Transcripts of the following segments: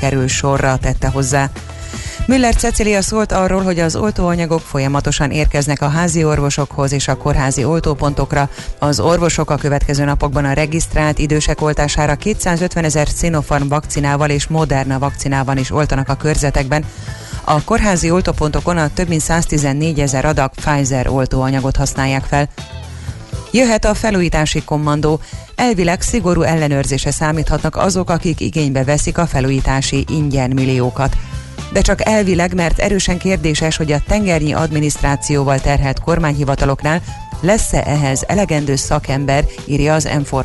kerül sorra, tette hozzá. Müller Cecilia szólt arról, hogy az oltóanyagok folyamatosan érkeznek a házi orvosokhoz és a kórházi oltópontokra. Az orvosok a következő napokban a regisztrált idősek oltására 250 ezer Sinopharm vakcinával és Moderna vakcinával is oltanak a körzetekben. A kórházi oltópontokon a több mint 114 ezer adag Pfizer oltóanyagot használják fel. Jöhet a felújítási kommandó. Elvileg szigorú ellenőrzése számíthatnak azok, akik igénybe veszik a felújítási ingyen milliókat de csak elvileg, mert erősen kérdéses, hogy a tengernyi adminisztrációval terhelt kormányhivataloknál lesz-e ehhez elegendő szakember, írja az m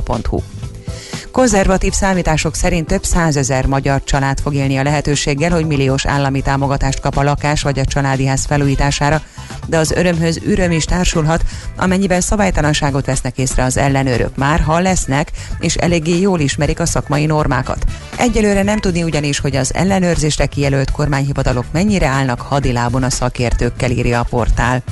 Konzervatív számítások szerint több százezer magyar család fog élni a lehetőséggel, hogy milliós állami támogatást kap a lakás vagy a családi ház felújítására, de az örömhöz üröm is társulhat, amennyiben szabálytalanságot vesznek észre az ellenőrök már, ha lesznek, és eléggé jól ismerik a szakmai normákat. Egyelőre nem tudni ugyanis, hogy az ellenőrzésre kijelölt kormányhivatalok mennyire állnak hadilábon a szakértőkkel, írja a portál.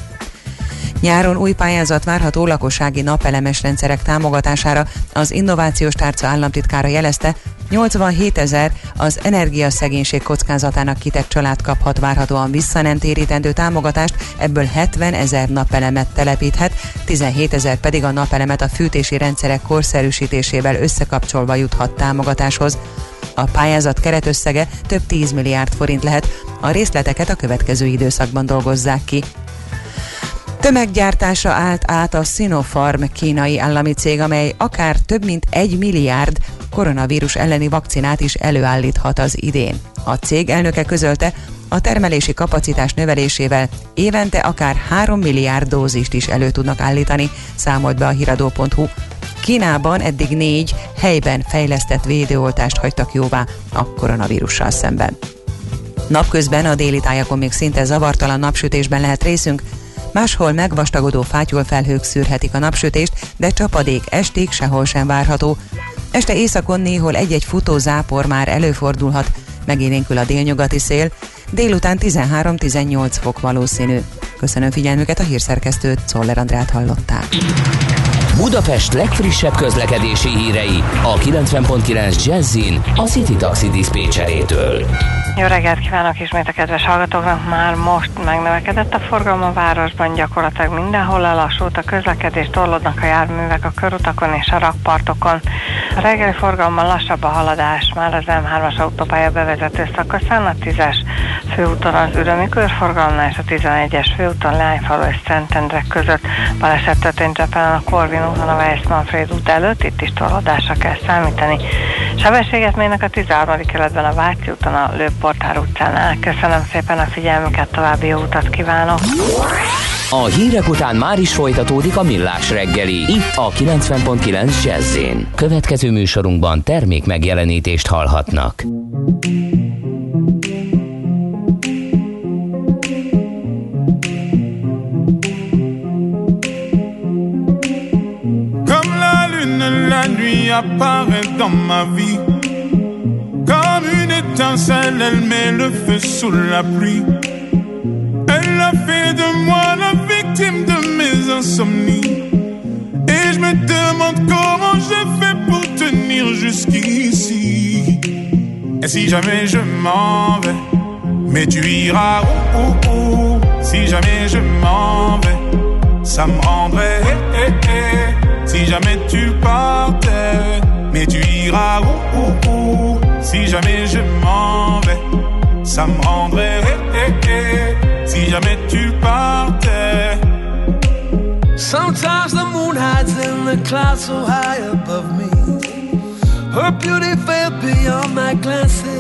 Nyáron új pályázat várható lakossági napelemes rendszerek támogatására. Az Innovációs Tárca államtitkára jelezte, 87 ezer az energiaszegénység kockázatának kitett család kaphat várhatóan vissza nem térítendő támogatást, ebből 70 ezer napelemet telepíthet, 17 ezer pedig a napelemet a fűtési rendszerek korszerűsítésével összekapcsolva juthat támogatáshoz. A pályázat keretösszege több 10 milliárd forint lehet, a részleteket a következő időszakban dolgozzák ki. Tömeggyártásra állt át a Sinopharm kínai állami cég, amely akár több mint egy milliárd koronavírus elleni vakcinát is előállíthat az idén. A cég elnöke közölte, a termelési kapacitás növelésével évente akár 3 milliárd dózist is elő tudnak állítani, számolt be a hiradó.hu. Kínában eddig négy helyben fejlesztett védőoltást hagytak jóvá a koronavírussal szemben. Napközben a déli tájakon még szinte zavartalan napsütésben lehet részünk, Máshol megvastagodó fátyolfelhők szűrhetik a napsütést, de csapadék esték sehol sem várható. Este északon néhol egy-egy futó zápor már előfordulhat, megélénkül a délnyugati szél, délután 13-18 fok valószínű. Köszönöm figyelmüket, a hírszerkesztőt, Czoller Andrát hallották. Budapest legfrissebb közlekedési hírei a 90.9 Jazzin a City Taxi Dispécsejétől. Jó reggelt kívánok ismét a kedves hallgatóknak! Már most megnövekedett a forgalom a városban, gyakorlatilag mindenhol lelassult a közlekedés, torlódnak a járművek a körutakon és a rakpartokon. A reggeli forgalomban lassabb a haladás, már az M3-as autópálya bevezető szakaszán, a 10-es főúton az Ürömi körforgalomnál és a 11-es főúton Lányfalu és Szentendre között. Baleset történt a Korvin Weiss Manfred út előtt, itt is torlódásra kell számítani. Sebességet mérnek a 13. keletben a Váci úton a Lőportár utcánál. Köszönöm szépen a figyelmüket, további jó utat kívánok! A hírek után már is folytatódik a millás reggeli, itt a 90.9 jazz Következő műsorunkban termék megjelenítést hallhatnak. Apparaît dans ma vie. Comme une étincelle, elle met le feu sous la pluie. Elle a fait de moi la victime de mes insomnies. Et je me demande comment j'ai fait pour tenir jusqu'ici. Et si jamais je m'en vais, mais tu iras où, où, où? Si jamais je m'en vais, ça me rendrait. Eh, eh, eh. Si jamais tu partais, mais tu iras où, où, où? Si jamais je m'en vais, ça me rendrait. Si jamais tu partais. Sometimes the moon hides in the clouds so high above me. Her beauty fell beyond my glances.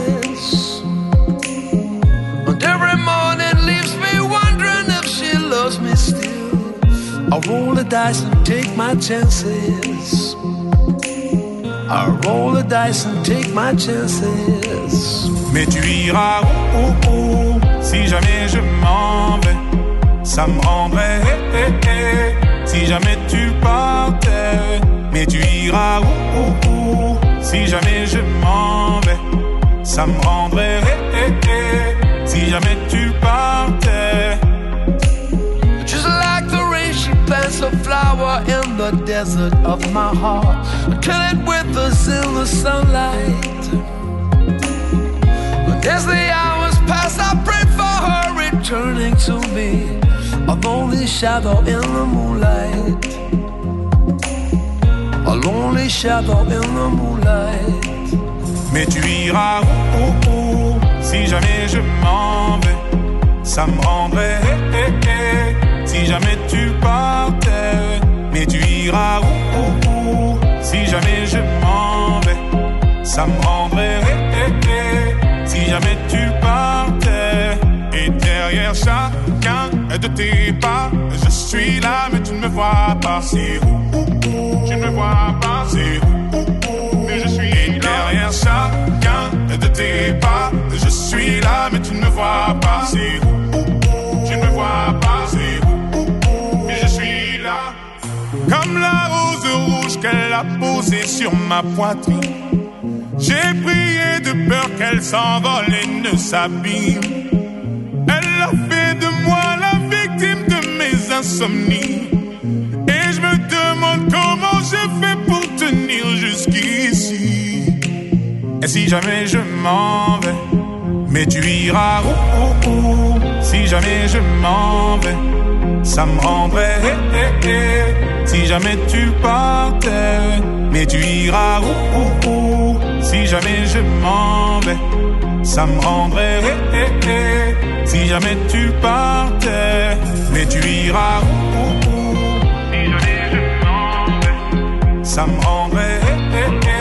I roll the dice and take my chances. I roll the dice and take my chances. Mais tu iras où, où, si jamais je m'en vais? Ça me rendrait eh, eh, si jamais tu partais. Mais tu iras où, où, si jamais je m'en vais? Ça me rendrait eh, si jamais tu partais. It's a flower in the desert of my heart. I it with us in the sunlight. But as the hours pass, I pray for her returning to me. A lonely shadow in the moonlight. A lonely shadow in the moonlight. Mais tu iras où, où, où si jamais je m'en vais. Ça me rendrait. Hey, hey, hey. Si jamais tu partais. Mais tu iras où, où, où? Si jamais je m'en vais. Ça me rendrait eh, eh, eh, si jamais tu partais. Et derrière chacun de tes pas, je suis là, mais tu ne me vois pas. C'est où, où, où, tu ne me vois pas. C'est où, où, où, mais je suis Et derrière chacun de tes pas, je suis là, mais tu ne me vois pas. C'est où, où, où, tu ne me vois pas. Comme la rose rouge qu'elle a posée sur ma poitrine. J'ai prié de peur qu'elle s'envole et ne s'abîme. Elle a fait de moi la victime de mes insomnies. Et je me demande comment j'ai fait pour tenir jusqu'ici. Et si jamais je m'en vais, mais tu iras où, où, où? Si jamais je m'en vais, ça me rendrait eh, eh, eh, Si jamais tu partais, mais tu iras où, où, Si jamais je m'en vais, ça me rendrait eh, eh, eh, Si jamais tu partais, mais tu iras où, où, Si jamais je m'en vais, ça me rendrait eh, eh, eh,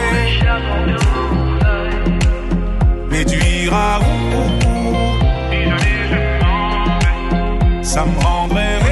mais tu iras où, où, où? Si jamais je m'en vais, ça me rendrait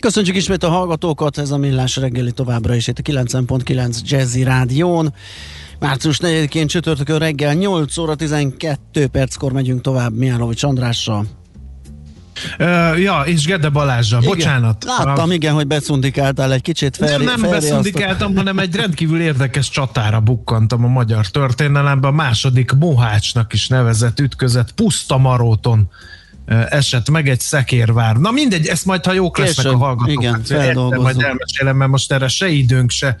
Köszönjük ismét a hallgatókat, ez a Millás reggeli továbbra is itt a 9.9 Jazzy Rádión. Március 4-én csütörtökön reggel 8 óra 12 perckor megyünk tovább Miálovics Andrással. Uh, ja, és Gede Balázsa, Igen. bocsánat. Láttam, igen, hogy becundikáltál egy kicsit fel. nem, nem beszundikáltam, hanem egy rendkívül érdekes csatára bukkantam a magyar történelemben. A második Mohácsnak is nevezett ütközet Puszta Maróton ö, esett meg egy szekérvár. Na mindegy, ezt majd, ha jók lesznek Később, a hallgatók, igen, hát egyszer feldolgozzuk. majd elmesélem, mert most erre se időnk, se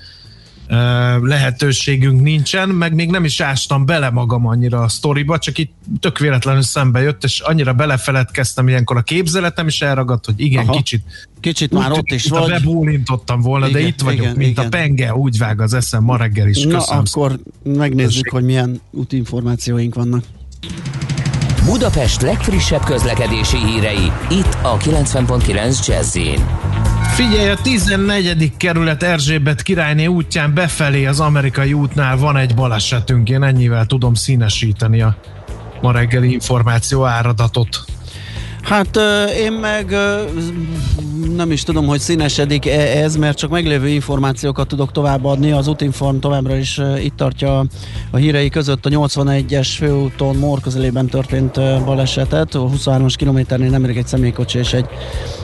lehetőségünk nincsen, meg még nem is ástam bele magam annyira a sztoriba, csak itt tök véletlenül szembe jött, és annyira belefeledkeztem, ilyenkor a képzeletem is elragadt, hogy igen, Aha. kicsit Kicsit úgy már ott is vagy. bebólintottam volna, Igen, de itt vagyok, igen, mint igen. a penge, úgy vág az eszem ma reggel is. Na, Köszönöm akkor megnézzük, hogy milyen útinformációink vannak. Budapest legfrissebb közlekedési hírei, itt a 90.9 jazz Figyelj, a 14. kerület Erzsébet királyné útján befelé az amerikai útnál van egy balesetünk. Én ennyivel tudom színesíteni a ma reggeli információ áradatot. Hát én meg nem is tudom, hogy színesedik ez, mert csak meglévő információkat tudok továbbadni. Az Utinform továbbra is itt tartja a hírei között a 81-es főúton Mór közelében történt balesetet. A 23-as kilométernél nemrég egy személykocsi és egy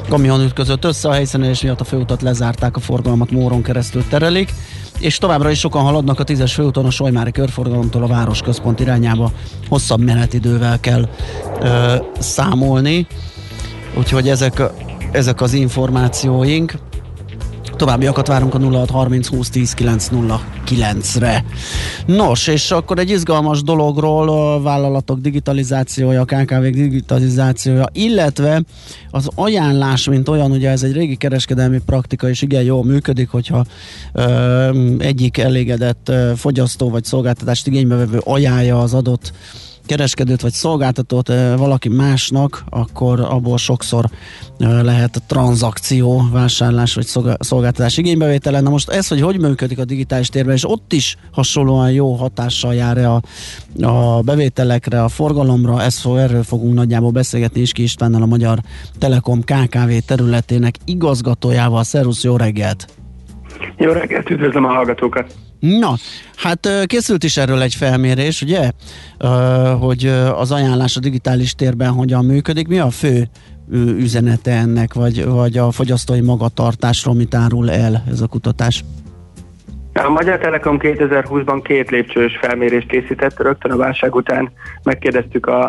kamion ütközött össze a helyszínen, és miatt a főutat lezárták, a forgalmat Móron keresztül terelik. És továbbra is sokan haladnak a 10-es főúton a Solymári körforgalomtól a városközpont irányába. Hosszabb menetidővel kell ö, számolni. Úgyhogy ezek, ezek az információink. Továbbiakat várunk a 0630 20 10 909-re. Nos, és akkor egy izgalmas dologról a vállalatok digitalizációja, a KKV digitalizációja, illetve az ajánlás, mint olyan, ugye ez egy régi kereskedelmi praktika, és igen jól működik, hogyha ö, egyik elégedett ö, fogyasztó vagy szolgáltatást igénybevevő ajánlja az adott kereskedőt vagy szolgáltatót valaki másnak, akkor abból sokszor lehet tranzakció, vásárlás vagy szolgá- szolgáltatás igénybevétele. Na most ez, hogy hogy működik a digitális térben, és ott is hasonlóan jó hatással jár a, a bevételekre, a forgalomra, fog, erről fogunk nagyjából beszélgetni Iski Istvánnal, a Magyar Telekom KKV területének igazgatójával. Szervusz, jó reggelt! Jó reggelt, üdvözlöm a hallgatókat! Na, hát készült is erről egy felmérés, ugye, hogy az ajánlás a digitális térben hogyan működik. Mi a fő üzenete ennek, vagy, vagy a fogyasztói magatartásról mit árul el ez a kutatás? A Magyar Telekom 2020-ban két lépcsős felmérést készített, rögtön a válság után. Megkérdeztük a,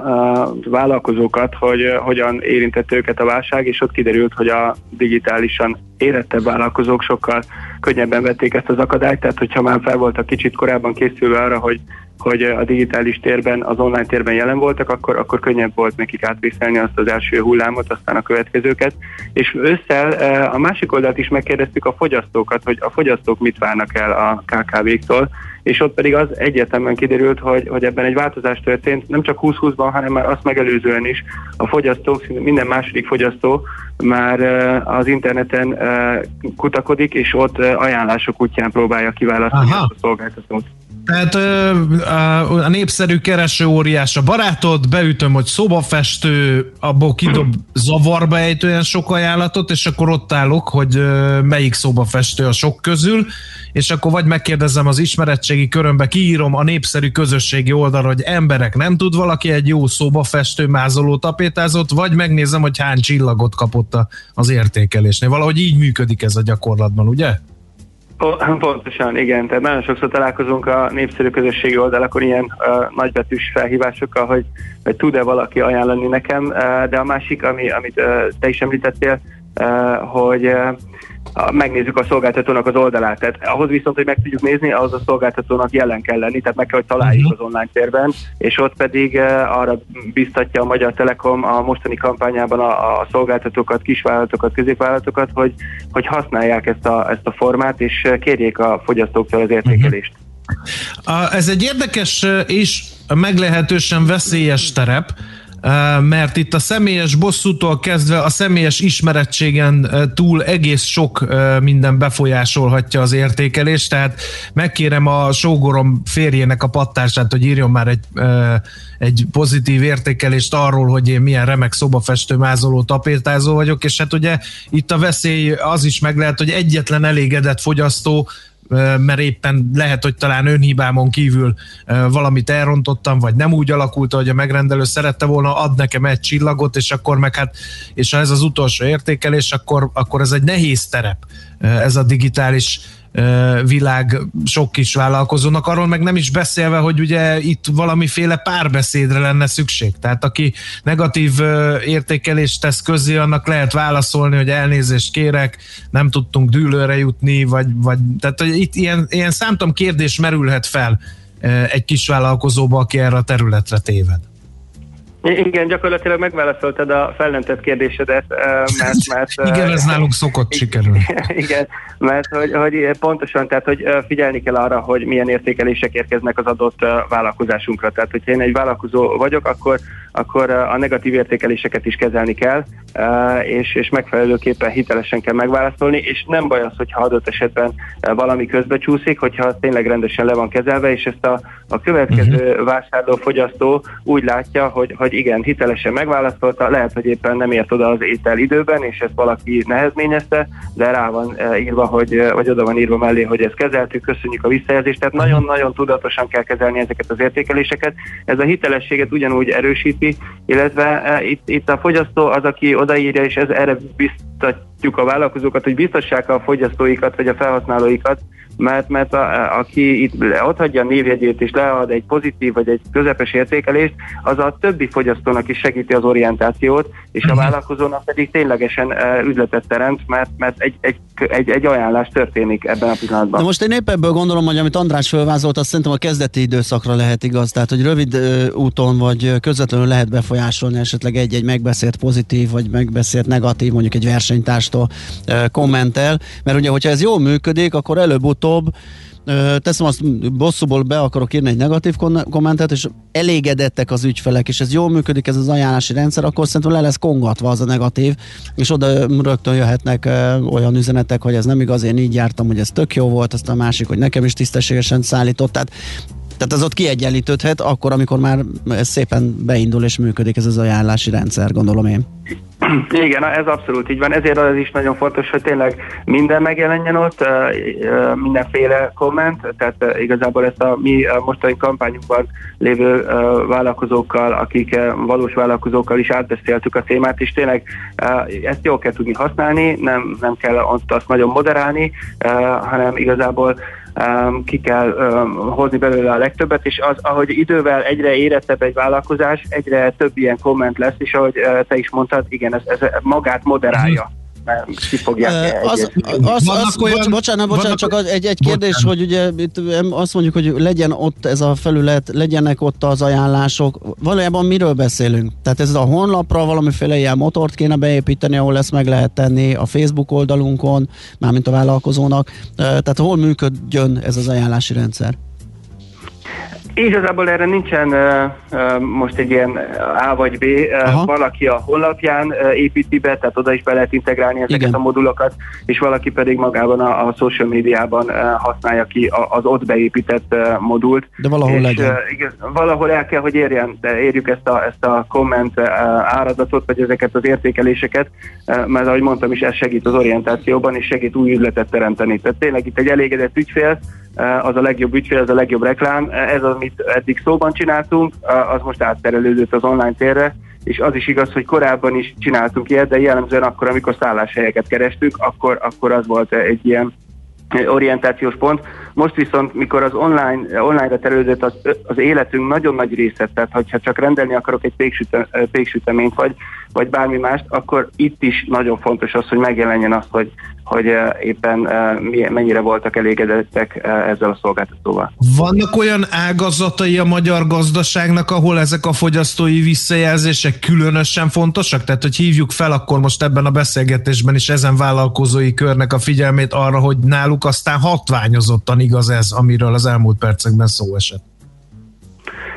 a vállalkozókat, hogy hogyan érintett őket a válság, és ott kiderült, hogy a digitálisan érettebb vállalkozók sokkal könnyebben vették ezt az akadályt, tehát hogyha már fel voltak kicsit korábban készülve arra, hogy hogy a digitális térben, az online térben jelen voltak, akkor, akkor könnyebb volt nekik átvészelni azt az első hullámot, aztán a következőket. És ősszel a másik oldalt is megkérdeztük a fogyasztókat, hogy a fogyasztók mit várnak el a KKV-któl, és ott pedig az egyértelműen kiderült, hogy, hogy ebben egy változás történt, nem csak 2020-ban, hanem már azt megelőzően is a fogyasztók, minden második fogyasztó már az interneten kutakodik, és ott ajánlások útján próbálja kiválasztani Aha. a szolgáltatót. Tehát a népszerű kereső óriás a barátod, beütöm, hogy szobafestő, abból kidob zavarba ejtően sok ajánlatot, és akkor ott állok, hogy melyik szobafestő a sok közül, és akkor vagy megkérdezem az ismeretségi körömbe, kiírom a népszerű közösségi oldalra, hogy emberek, nem tud valaki egy jó szobafestő mázoló tapétázott, vagy megnézem, hogy hány csillagot kapott az értékelésnél. Valahogy így működik ez a gyakorlatban, ugye? Pontosan, igen. Tehát nagyon sokszor találkozunk a népszerű közösségi oldalakon ilyen uh, nagybetűs felhívásokkal, hogy, hogy tud-e valaki ajánlani nekem, uh, de a másik, ami, amit uh, te is említettél, hogy megnézzük a szolgáltatónak az oldalát. Tehát ahhoz viszont, hogy meg tudjuk nézni, ahhoz a szolgáltatónak jelen kell lenni, tehát meg kell, hogy találjuk uh-huh. az online térben, és ott pedig arra biztatja a Magyar Telekom a mostani kampányában a, a szolgáltatókat, kisvállalatokat, középvállalatokat, hogy, hogy használják ezt a, ezt a formát, és kérjék a fogyasztóktól az értékelést. Uh-huh. Ez egy érdekes és meglehetősen veszélyes terep, mert itt a személyes bosszútól kezdve a személyes ismerettségen túl egész sok minden befolyásolhatja az értékelést, tehát megkérem a sógorom férjének a pattását, hogy írjon már egy, egy pozitív értékelést arról, hogy én milyen remek szobafestő, mázoló, tapétázó vagyok, és hát ugye itt a veszély az is meg lehet, hogy egyetlen elégedett fogyasztó mert éppen lehet, hogy talán önhibámon kívül valamit elrontottam, vagy nem úgy alakult, hogy a megrendelő szerette volna, ad nekem egy csillagot, és akkor meg hát, és ha ez az utolsó értékelés, akkor, akkor ez egy nehéz terep, ez a digitális világ sok kis vállalkozónak, arról meg nem is beszélve, hogy ugye itt valamiféle párbeszédre lenne szükség. Tehát aki negatív értékelést tesz közé, annak lehet válaszolni, hogy elnézést kérek, nem tudtunk dűlőre jutni, vagy, vagy tehát hogy itt ilyen, ilyen számtom kérdés merülhet fel egy kis vállalkozóba, aki erre a területre téved. Igen, gyakorlatilag megválaszoltad a fellentett kérdésedet, mert... mert igen, ez nálunk szokott sikerülni. Igen, mert hogy, hogy pontosan, tehát hogy figyelni kell arra, hogy milyen értékelések érkeznek az adott vállalkozásunkra. Tehát, hogyha én egy vállalkozó vagyok, akkor akkor a negatív értékeléseket is kezelni kell, és, és megfelelőképpen hitelesen kell megválaszolni, és nem baj az, hogyha adott esetben valami közbe csúszik, hogyha tényleg rendesen le van kezelve, és ezt a, a következő uh-huh. vásárló fogyasztó úgy látja, hogy, hogy igen, hitelesen megválaszolta, lehet, hogy éppen nem ért oda az étel időben, és ezt valaki nehezményezte, de rá van írva, hogy, vagy oda van írva mellé, hogy ezt kezeltük, köszönjük a visszajelzést, tehát mhm. nagyon-nagyon tudatosan kell kezelni ezeket az értékeléseket. Ez a hitelességet ugyanúgy erősíti, illetve e, itt, itt a fogyasztó az, aki odaírja, és ez erre biztatjuk a vállalkozókat, hogy biztassák a fogyasztóikat, vagy a felhasználóikat, mert, mert a, aki itt ott hagyja a névjegyét és lead egy pozitív vagy egy közepes értékelést, az a többi fogyasztónak is segíti az orientációt, és a mhm. vállalkozónak pedig ténylegesen uh, üzletet teremt, mert, mert egy, egy, egy, egy ajánlás történik ebben a pillanatban. De most én épp ebből gondolom, hogy amit András felvázolt, azt szerintem a kezdeti időszakra lehet igaz, tehát hogy rövid úton vagy közvetlenül lehet befolyásolni esetleg egy-egy megbeszélt pozitív vagy megbeszélt negatív, mondjuk egy versenytárstól uh, kommentel, mert ugye, hogyha ez jól működik, akkor előbb-utóbb legutóbb teszem azt, bosszúból be akarok írni egy negatív kommentet, és elégedettek az ügyfelek, és ez jól működik, ez az ajánlási rendszer, akkor szerintem le lesz kongatva az a negatív, és oda rögtön jöhetnek olyan üzenetek, hogy ez nem igaz, én így jártam, hogy ez tök jó volt, azt a másik, hogy nekem is tisztességesen szállított. Tehát tehát az ott kiegyenlítődhet, akkor, amikor már szépen beindul és működik ez az ajánlási rendszer, gondolom én. Igen, ez abszolút így van. Ezért az is nagyon fontos, hogy tényleg minden megjelenjen ott, mindenféle komment, tehát igazából ezt a mi mostani kampányunkban lévő vállalkozókkal, akik valós vállalkozókkal is átbeszéltük a témát, és tényleg ezt jól kell tudni használni, nem, nem kell azt nagyon moderálni, hanem igazából ki kell hozni belőle a legtöbbet, és az, ahogy idővel egyre érettebb egy vállalkozás, egyre több ilyen komment lesz, és ahogy uh, te is mondtad, igen, ez, ez magát moderálja. Uh-huh ki fogják az, az, az, olyan, bocsánat, bocsánat, csak egy, egy kérdés, bocsánat. hogy ugye itt azt mondjuk, hogy legyen ott ez a felület, legyenek ott az ajánlások. Valójában miről beszélünk? Tehát ez a honlapra valamiféle ilyen motort kéne beépíteni, ahol ezt meg lehet tenni a Facebook oldalunkon, mármint a vállalkozónak. Tehát hol működjön ez az ajánlási rendszer? Igazából erre nincsen uh, most egy ilyen A vagy B, uh, valaki a honlapján uh, építi be, tehát oda is be lehet integrálni ezeket Igen. a modulokat, és valaki pedig magában a, a social médiában uh, használja ki az ott beépített uh, modult. De valahol és, legyen. Uh, igaz, valahol el kell, hogy érjen, de érjük ezt a, ezt a komment uh, áradatot, vagy ezeket az értékeléseket, uh, mert ahogy mondtam is, ez segít az orientációban, és segít új üzletet teremteni. Tehát tényleg itt egy elégedett ügyfél, az a legjobb ügyfél, az a legjobb reklám, ez az, amit eddig szóban csináltunk, az most átterelődött az online térre, és az is igaz, hogy korábban is csináltunk ilyet, de jellemzően akkor, amikor szálláshelyeket kerestük, akkor, akkor az volt egy ilyen orientációs pont. Most viszont, mikor az online, online-ra terülődött az, az életünk nagyon nagy része, tehát hogyha csak rendelni akarok egy péksüte, péksüteményt, vagy, vagy bármi mást, akkor itt is nagyon fontos az, hogy megjelenjen az, hogy, hogy éppen mennyire voltak elégedettek ezzel a szolgáltatóval. Vannak olyan ágazatai a magyar gazdaságnak, ahol ezek a fogyasztói visszajelzések különösen fontosak? Tehát, hogy hívjuk fel akkor most ebben a beszélgetésben is ezen vállalkozói körnek a figyelmét arra, hogy náluk aztán hatványozottan igaz ez, amiről az elmúlt percekben szó esett.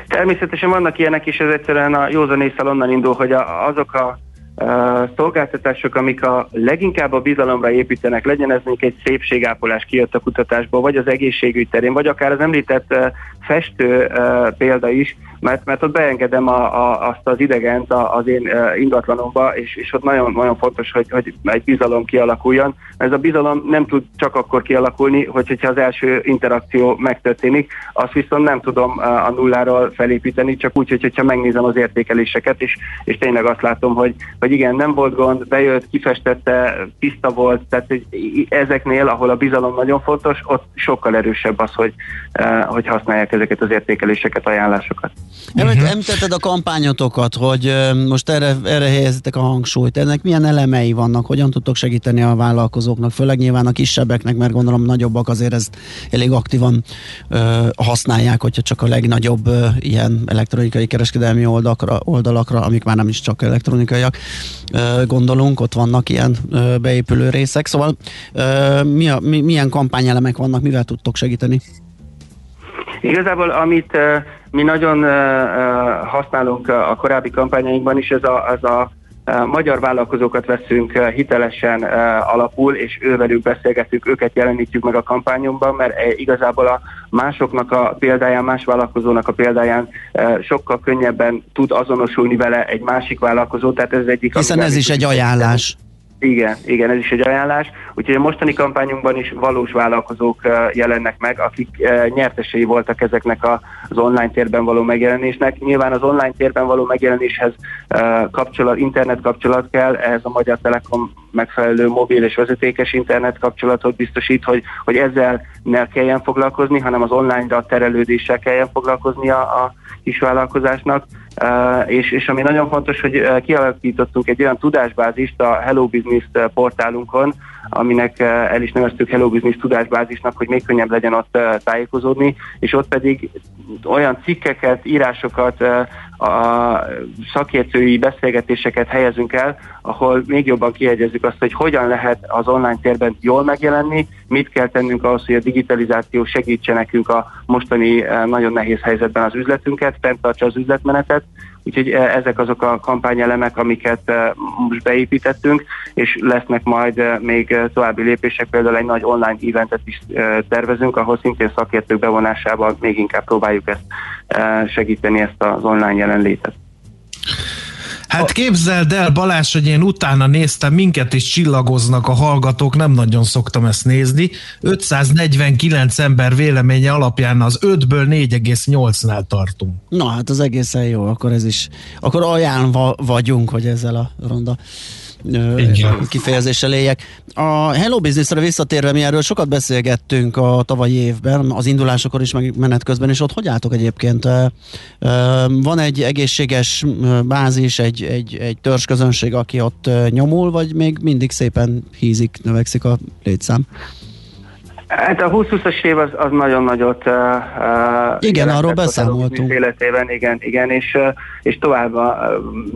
Természetesen vannak ilyenek is, ez egyszerűen a józanészsel onnan indul, hogy azok a szolgáltatások, amik a leginkább a bizalomra építenek, legyen ez mondjuk egy szépségápolás kijött a kutatásból, vagy az egészségügy terén, vagy akár az említett festő példa is, mert, mert ott beengedem a, a, azt az idegent az én ingatlanomba, és, és ott nagyon, nagyon fontos, hogy, hogy egy bizalom kialakuljon. Ez a bizalom nem tud csak akkor kialakulni, hogy, hogyha az első interakció megtörténik, azt viszont nem tudom a nulláról felépíteni, csak úgy, hogy, hogyha megnézem az értékeléseket, és, és tényleg azt látom, hogy, hogy igen, nem volt gond, bejött, kifestette, tiszta volt, tehát hogy ezeknél, ahol a bizalom nagyon fontos, ott sokkal erősebb az, hogy, hogy használják ezeket az értékeléseket, ajánlásokat. Uh-huh. Említetted a kampányotokat, hogy most erre, erre helyezitek a hangsúlyt. Ennek milyen elemei vannak? Hogyan tudtok segíteni a vállalkozóknak? Főleg nyilván a kisebbeknek, mert gondolom nagyobbak azért ezt elég aktívan ö, használják, hogyha csak a legnagyobb ö, ilyen elektronikai kereskedelmi oldalakra, oldalakra, amik már nem is csak elektronikaiak, ö, gondolunk, ott vannak ilyen ö, beépülő részek. Szóval ö, mi a, mi, milyen kampányelemek vannak, mivel tudtok segíteni? Igazából, amit mi nagyon használunk a korábbi kampányainkban is, ez a, ez a magyar vállalkozókat veszünk hitelesen alapul, és ővelük beszélgetünk, őket jelenítjük meg a kampányunkban, mert igazából a másoknak a példáján, más vállalkozónak a példáján sokkal könnyebben tud azonosulni vele egy másik vállalkozó, tehát ez egyik... Hiszen ez is egy ajánlás. Igen, igen, ez is egy ajánlás. Úgyhogy a mostani kampányunkban is valós vállalkozók jelennek meg, akik nyertesei voltak ezeknek az online térben való megjelenésnek. Nyilván az online térben való megjelenéshez kapcsolat, internet kapcsolat kell, ehhez a Magyar Telekom megfelelő mobil és vezetékes internet kapcsolatot biztosít, hogy, hogy ezzel ne kelljen foglalkozni, hanem az online-ra terelődéssel kelljen foglalkozni a, a kisvállalkozásnak. Uh, és, és ami nagyon fontos, hogy uh, kialakítottunk egy olyan tudásbázist a Hello Business portálunkon, aminek el is neveztük Hello Business tudásbázisnak, hogy még könnyebb legyen ott tájékozódni, és ott pedig olyan cikkeket, írásokat, a szakértői beszélgetéseket helyezünk el, ahol még jobban kiegyezzük azt, hogy hogyan lehet az online térben jól megjelenni, mit kell tennünk ahhoz, hogy a digitalizáció segítse nekünk a mostani nagyon nehéz helyzetben az üzletünket, fenntartsa az üzletmenetet, Úgyhogy e, ezek azok a kampányelemek, amiket e, most beépítettünk, és lesznek majd e, még további lépések, például egy nagy online eventet is tervezünk, ahol szintén szakértők bevonásával még inkább próbáljuk ezt segíteni, ezt az online jelenlétet. Hát képzeld el, Balázs, hogy én utána néztem, minket is csillagoznak a hallgatók, nem nagyon szoktam ezt nézni. 549 ember véleménye alapján az 5-ből 4,8-nál tartunk. Na hát az egészen jó, akkor ez is, akkor ajánlva vagyunk, hogy ezzel a ronda igen. kifejezéssel éljek. A Hello Business-re visszatérve, mi erről sokat beszélgettünk a tavalyi évben, az indulásokor is, meg menet közben, és ott hogy álltok egyébként? Van egy egészséges bázis, egy, egy, egy törzsközönség, aki ott nyomul, vagy még mindig szépen hízik, növekszik a létszám? Hát a 20-20-as év az, az nagyon nagyot uh, igen, arról beszámoltunk. Életében, igen, igen, és, uh, és tovább uh,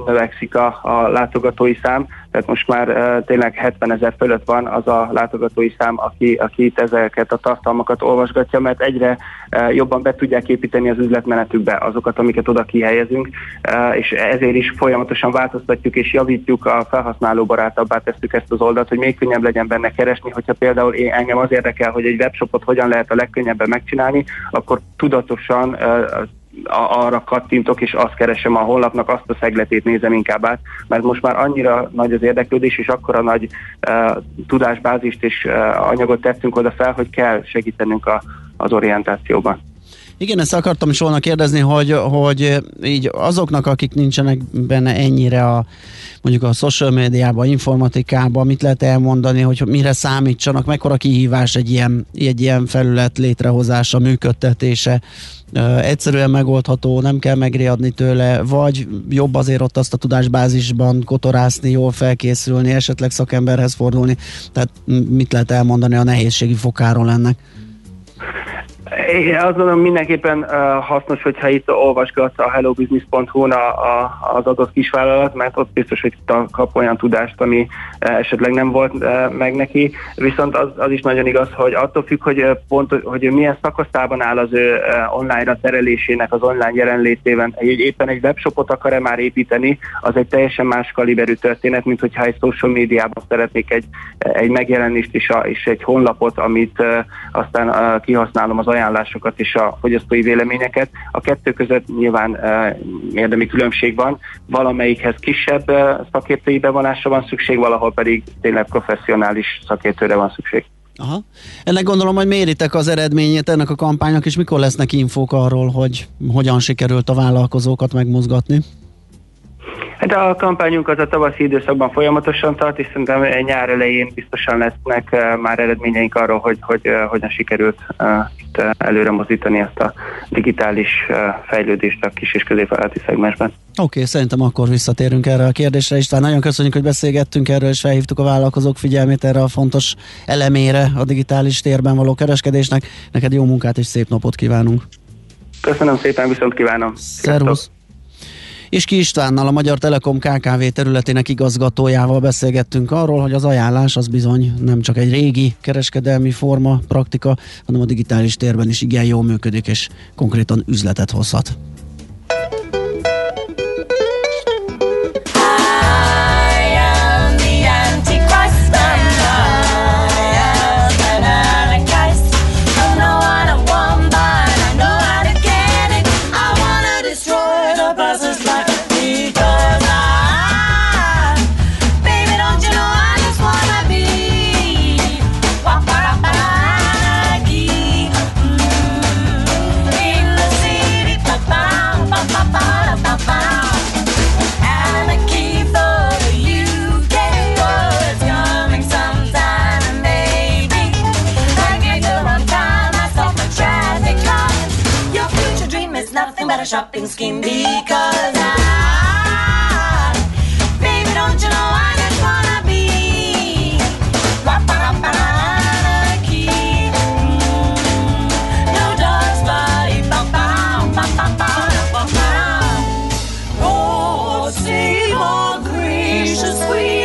növekszik a, a látogatói szám tehát most már uh, tényleg 70 ezer fölött van az a látogatói szám, aki, aki itt ezeket a tartalmakat olvasgatja, mert egyre uh, jobban be tudják építeni az üzletmenetükbe azokat, amiket oda kihelyezünk, uh, és ezért is folyamatosan változtatjuk és javítjuk a felhasználó barátabbá tesszük ezt az oldalt, hogy még könnyebb legyen benne keresni, hogyha például én, engem az érdekel, hogy egy webshopot hogyan lehet a legkönnyebben megcsinálni, akkor tudatosan uh, arra kattintok, és azt keresem a honlapnak, azt a szegletét nézem inkább át, mert most már annyira nagy az érdeklődés, és akkora nagy uh, tudásbázist és uh, anyagot tettünk oda fel, hogy kell segítenünk a, az orientációban. Igen, ezt akartam is volna kérdezni, hogy, hogy így azoknak, akik nincsenek benne ennyire a mondjuk a social médiában, informatikában, mit lehet elmondani, hogy mire számítsanak, mekkora kihívás egy ilyen, egy ilyen felület létrehozása, működtetése, egyszerűen megoldható, nem kell megriadni tőle, vagy jobb azért ott azt a tudásbázisban kotorászni, jól felkészülni, esetleg szakemberhez fordulni. Tehát mit lehet elmondani a nehézségi fokáról ennek? Én azt gondolom mindenképpen uh, hasznos, hogyha itt olvasgatsz a hellobusiness.hu-n a, a, az adott kisvállalat, mert ott biztos, hogy kap olyan tudást, ami uh, esetleg nem volt uh, meg neki. Viszont az, az is nagyon igaz, hogy attól függ, hogy uh, pont, hogy milyen szakaszában áll az ő uh, online-ra terelésének, az online jelenlétében, egy, éppen egy webshopot akar-e már építeni, az egy teljesen más kaliberű történet, mint hogyha egy social médiában szeretnék egy, egy megjelenést is, a, és egy honlapot, amit uh, aztán uh, kihasználom az ajánlás ajánlásokat és a fogyasztói véleményeket. A kettő között nyilván uh, érdemi különbség van. Valamelyikhez kisebb uh, szakértői bevonásra van szükség, valahol pedig tényleg professzionális szakértőre van szükség. Aha. Ennek gondolom, hogy méritek az eredményét ennek a kampánynak, és mikor lesznek infók arról, hogy hogyan sikerült a vállalkozókat megmozgatni? Hát a kampányunk az a tavaszi időszakban folyamatosan tart, és szerintem nyár elején biztosan lesznek uh, már eredményeink arról, hogy, hogy uh, hogyan sikerült itt előre mozdítani ezt a digitális fejlődést a kis és középvállalati szegmensben. Oké, okay, szerintem akkor visszatérünk erre a kérdésre. István, nagyon köszönjük, hogy beszélgettünk erről, és felhívtuk a vállalkozók figyelmét erre a fontos elemére a digitális térben való kereskedésnek. Neked jó munkát és szép napot kívánunk! Köszönöm szépen, viszont kívánom! Szervusz! És Ki Istvánnal, a Magyar Telekom KKV területének igazgatójával beszélgettünk arról, hogy az ajánlás az bizony nem csak egy régi kereskedelmi forma, praktika, hanem a digitális térben is igen jól működik, és konkrétan üzletet hozhat. shopping scheme because I, baby, don't you know I just wanna be anarchy. No dogs, bum bum bum bum bum bum. Oh, sweet.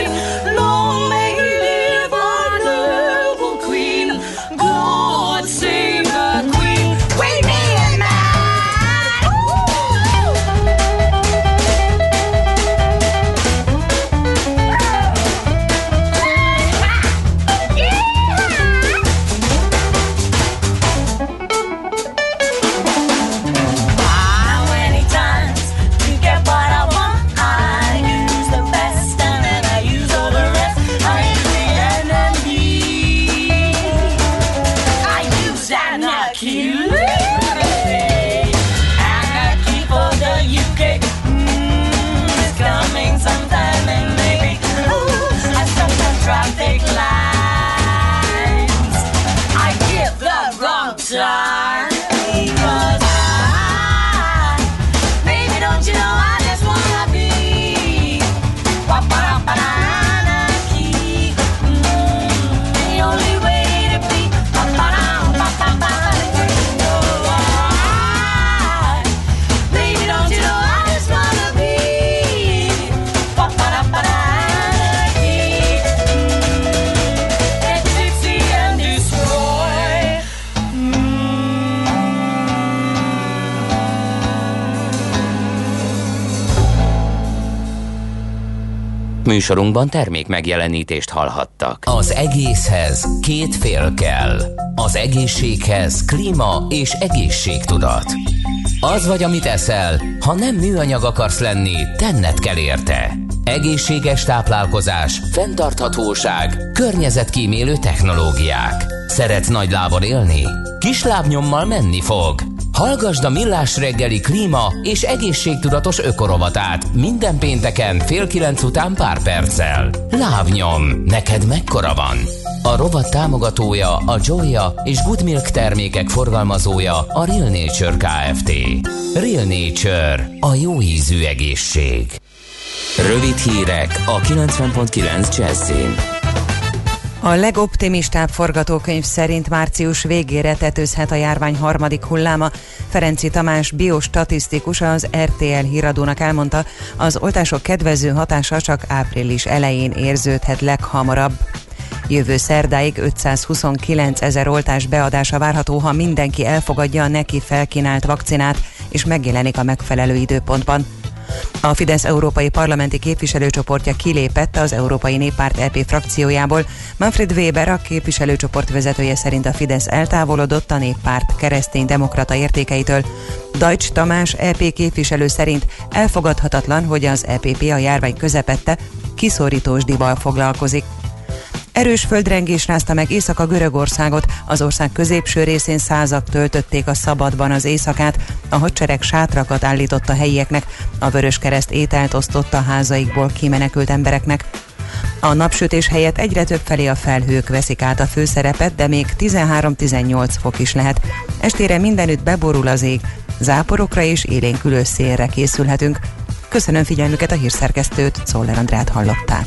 Műsorunkban termék megjelenítést hallhattak. Az egészhez két fél kell. Az egészséghez klíma és egészségtudat. Az vagy, amit eszel, ha nem műanyag akarsz lenni, tenned kell érte. Egészséges táplálkozás, fenntarthatóság, környezetkímélő technológiák. Szeretsz nagy lábon élni? Kis lábnyommal menni fog. Hallgasd a Millás reggeli klíma és egészségtudatos ökorovatát minden pénteken fél kilenc után pár perccel. Lábnyom, neked mekkora van? A rovat támogatója a Joya és Good Milk termékek forgalmazója a Real Nature Kft. Real Nature, a jó ízű egészség. Rövid hírek a 90.9 Jazzin. A legoptimistább forgatókönyv szerint március végére tetőzhet a járvány harmadik hulláma. Ferenci Tamás biostatisztikus az RTL híradónak elmondta, az oltások kedvező hatása csak április elején érződhet leghamarabb. Jövő szerdáig 529 ezer oltás beadása várható, ha mindenki elfogadja a neki felkínált vakcinát és megjelenik a megfelelő időpontban. A Fidesz európai parlamenti képviselőcsoportja kilépett az Európai Néppárt EP frakciójából. Manfred Weber, a képviselőcsoport vezetője szerint a Fidesz eltávolodott a néppárt keresztény-demokrata értékeitől. Deutsch Tamás EP képviselő szerint elfogadhatatlan, hogy az EPP a járvány közepette kiszorítósdival foglalkozik. Erős földrengés rázta meg északa Görögországot, az ország középső részén százak töltötték a szabadban az éjszakát, a hadsereg sátrakat állított a helyieknek, a vörös kereszt ételt osztott a házaikból kimenekült embereknek. A napsütés helyett egyre több felé a felhők veszik át a főszerepet, de még 13-18 fok is lehet. Estére mindenütt beborul az ég, záporokra és élénkülő szélre készülhetünk. Köszönöm figyelmüket a hírszerkesztőt, Szoller Andrát hallották.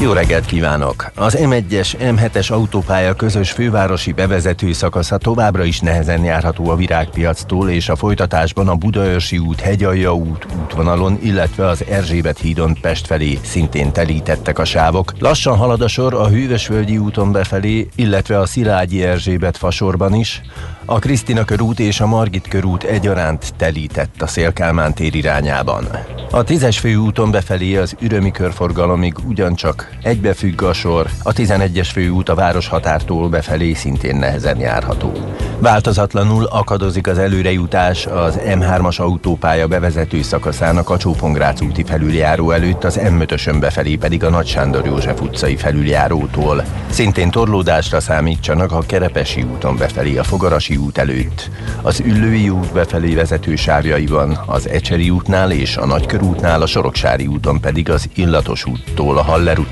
Jó reggelt kívánok! Az M1-es, M7-es autópálya közös fővárosi bevezető szakasza továbbra is nehezen járható a Virágpiactól és a folytatásban a Budaörsi út, Hegyalja út útvonalon, illetve az Erzsébet hídon Pest felé szintén telítettek a sávok. Lassan halad a sor a Hűvösvölgyi úton befelé, illetve a Szilágyi Erzsébet fasorban is. A Krisztina körút és a Margit körút egyaránt telített a Szélkálmán tér irányában. A tízes főúton befelé az ürömi körforgalomig ugyancsak egybefügg a sor, a 11-es főút a városhatártól befelé szintén nehezen járható. Változatlanul akadozik az előrejutás az M3-as autópálya bevezető szakaszának a Csópongrác úti felüljáró előtt, az M5-ösön befelé pedig a Nagy Sándor József utcai felüljárótól. Szintén torlódásra számítsanak a Kerepesi úton befelé a Fogarasi út előtt. Az Üllői út befelé vezető sávjaiban, az Ecseri útnál és a Nagykörútnál, a Soroksári úton pedig az Illatos úttól a Haller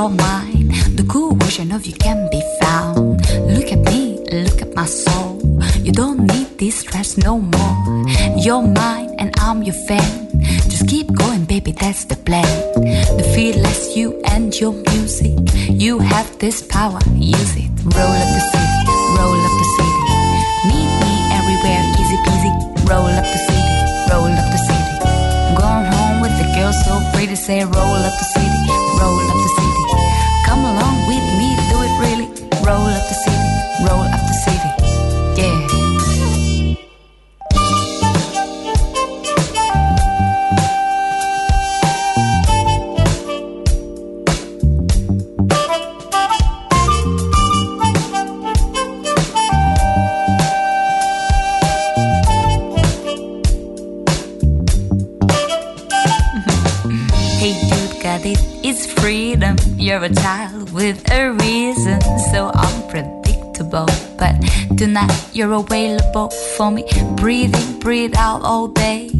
your mind, the cool version of you can be found. Look at me, look at my soul. You don't need this stress no more. You're mine and I'm your fan. Just keep going, baby, that's the plan. The fearless you and your music. You have this power, use it. Roll up the city, roll up the city. Meet me everywhere, easy peasy. Roll up the city, roll up the city. Going home with a girl so pretty, say roll up the city, roll up the city. Available for me. Breathe in, breathe out oh, all day.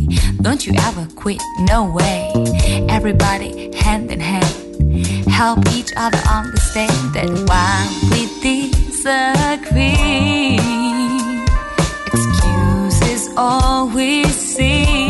Don't you ever quit, no way. Everybody hand in hand. Help each other understand that while we disagree, excuses all we see.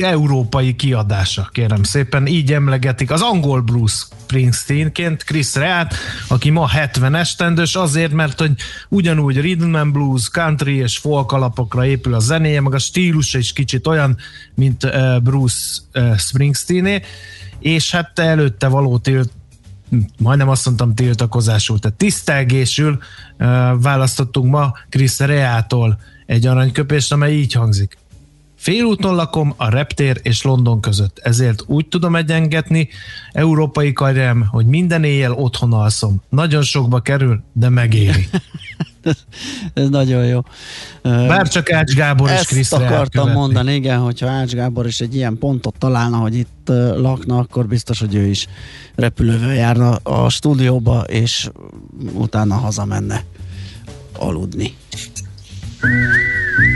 európai kiadása, kérem szépen, így emlegetik az angol Bruce Springsteenként Chris Reát, aki ma 70 esztendős azért, mert hogy ugyanúgy rhythm and blues, country és folk alapokra épül a zenéje, meg a stílusa is kicsit olyan, mint Bruce Springsteené, és hát előtte való tilt majdnem azt mondtam tiltakozásul, tehát tisztelgésül választottunk ma Chris Reától egy aranyköpést, amely így hangzik. Félúton lakom a reptér és London között, ezért úgy tudom egyengetni európai karriem, hogy minden éjjel otthon alszom. Nagyon sokba kerül, de megéri. Ez nagyon jó. Bár csak Ács Gábor és Ezt Krisz Reál akartam követni. mondani, igen, hogyha Ács Gábor is egy ilyen pontot találna, hogy itt lakna, akkor biztos, hogy ő is repülővel járna a stúdióba, és utána hazamenne aludni.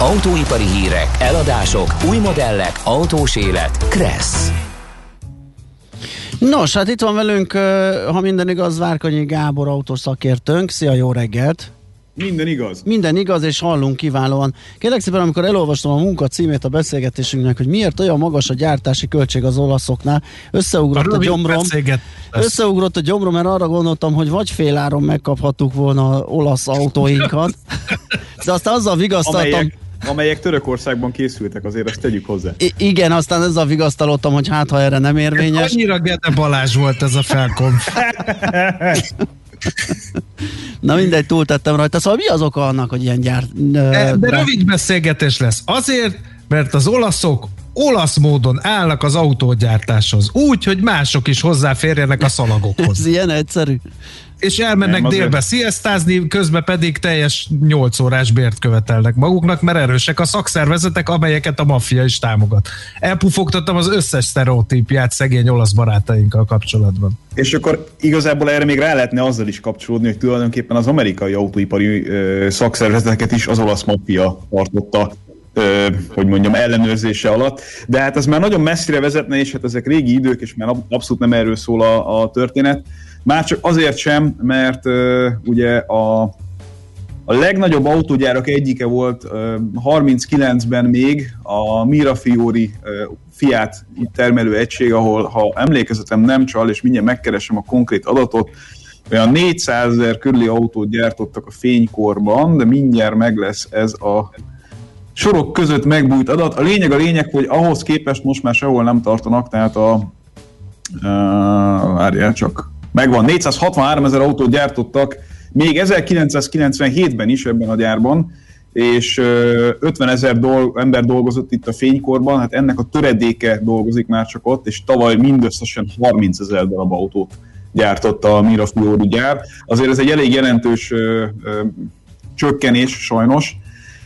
Autóipari hírek, eladások, új modellek, autós élet. Kressz. Nos, hát itt van velünk, ha minden igaz, Várkonyi Gábor autószakértőnk. Szia, jó reggelt! Minden igaz. Minden igaz, és hallunk kiválóan. Kérlek szépen, amikor elolvastam a munka címét a beszélgetésünknek, hogy miért olyan magas a gyártási költség az olaszoknál, összeugrott a, rövid gyomrom. Összeugrott a gyomrom, mert arra gondoltam, hogy vagy féláron megkaphattuk volna olasz autóinkat, de aztán azzal vigasztaltam, Amelyek, amelyek Törökországban készültek, azért ezt tegyük hozzá. I- igen, aztán ezzel vigasztalottam, hogy hát ha erre nem érvényes. Annyira Gede Balázs volt ez a felkonf. Na mindegy, túltettem rajta. Szóval mi az oka annak, hogy ilyen gyár... De, de rövid beszélgetés lesz. Azért, mert az olaszok olasz módon állnak az autógyártáshoz. Úgy, hogy mások is hozzáférjenek a szalagokhoz. Ez ilyen egyszerű. És elmennek Nem, délbe sziasztázni, közben pedig teljes 8 órás bért követelnek maguknak, mert erősek a szakszervezetek, amelyeket a maffia is támogat. Elpufogtattam az összes sztereotípiát szegény olasz barátainkkal kapcsolatban. És akkor igazából erre még rá lehetne azzal is kapcsolódni, hogy tulajdonképpen az amerikai autóipari ö, szakszervezeteket is az olasz maffia tartotta ö, hogy mondjam, ellenőrzése alatt. De hát ez már nagyon messzire vezetne, és hát ezek régi idők, és már ab- abszolút nem erről szól a, a történet. Már csak azért sem, mert ugye a, A legnagyobb autógyárak egyike volt ö, 39-ben még a Mirafiori Fiat termelő egység, ahol ha emlékezetem nem csal, és mindjárt megkeresem a konkrét adatot, olyan 400 ezer körüli autót gyártottak a fénykorban, de mindjárt meg lesz ez a sorok között megbújt adat. A lényeg a lényeg, hogy ahhoz képest most már sehol nem tartanak, tehát a uh, várjál csak, megvan, 463 ezer autót gyártottak még 1997-ben is ebben a gyárban, és ö, 50 ezer dolg, ember dolgozott itt a fénykorban, hát ennek a töredéke dolgozik már csak ott, és tavaly mindösszesen 30 ezer darab autót gyártott a Mirafiori gyár. Azért ez egy elég jelentős ö, ö, csökkenés sajnos,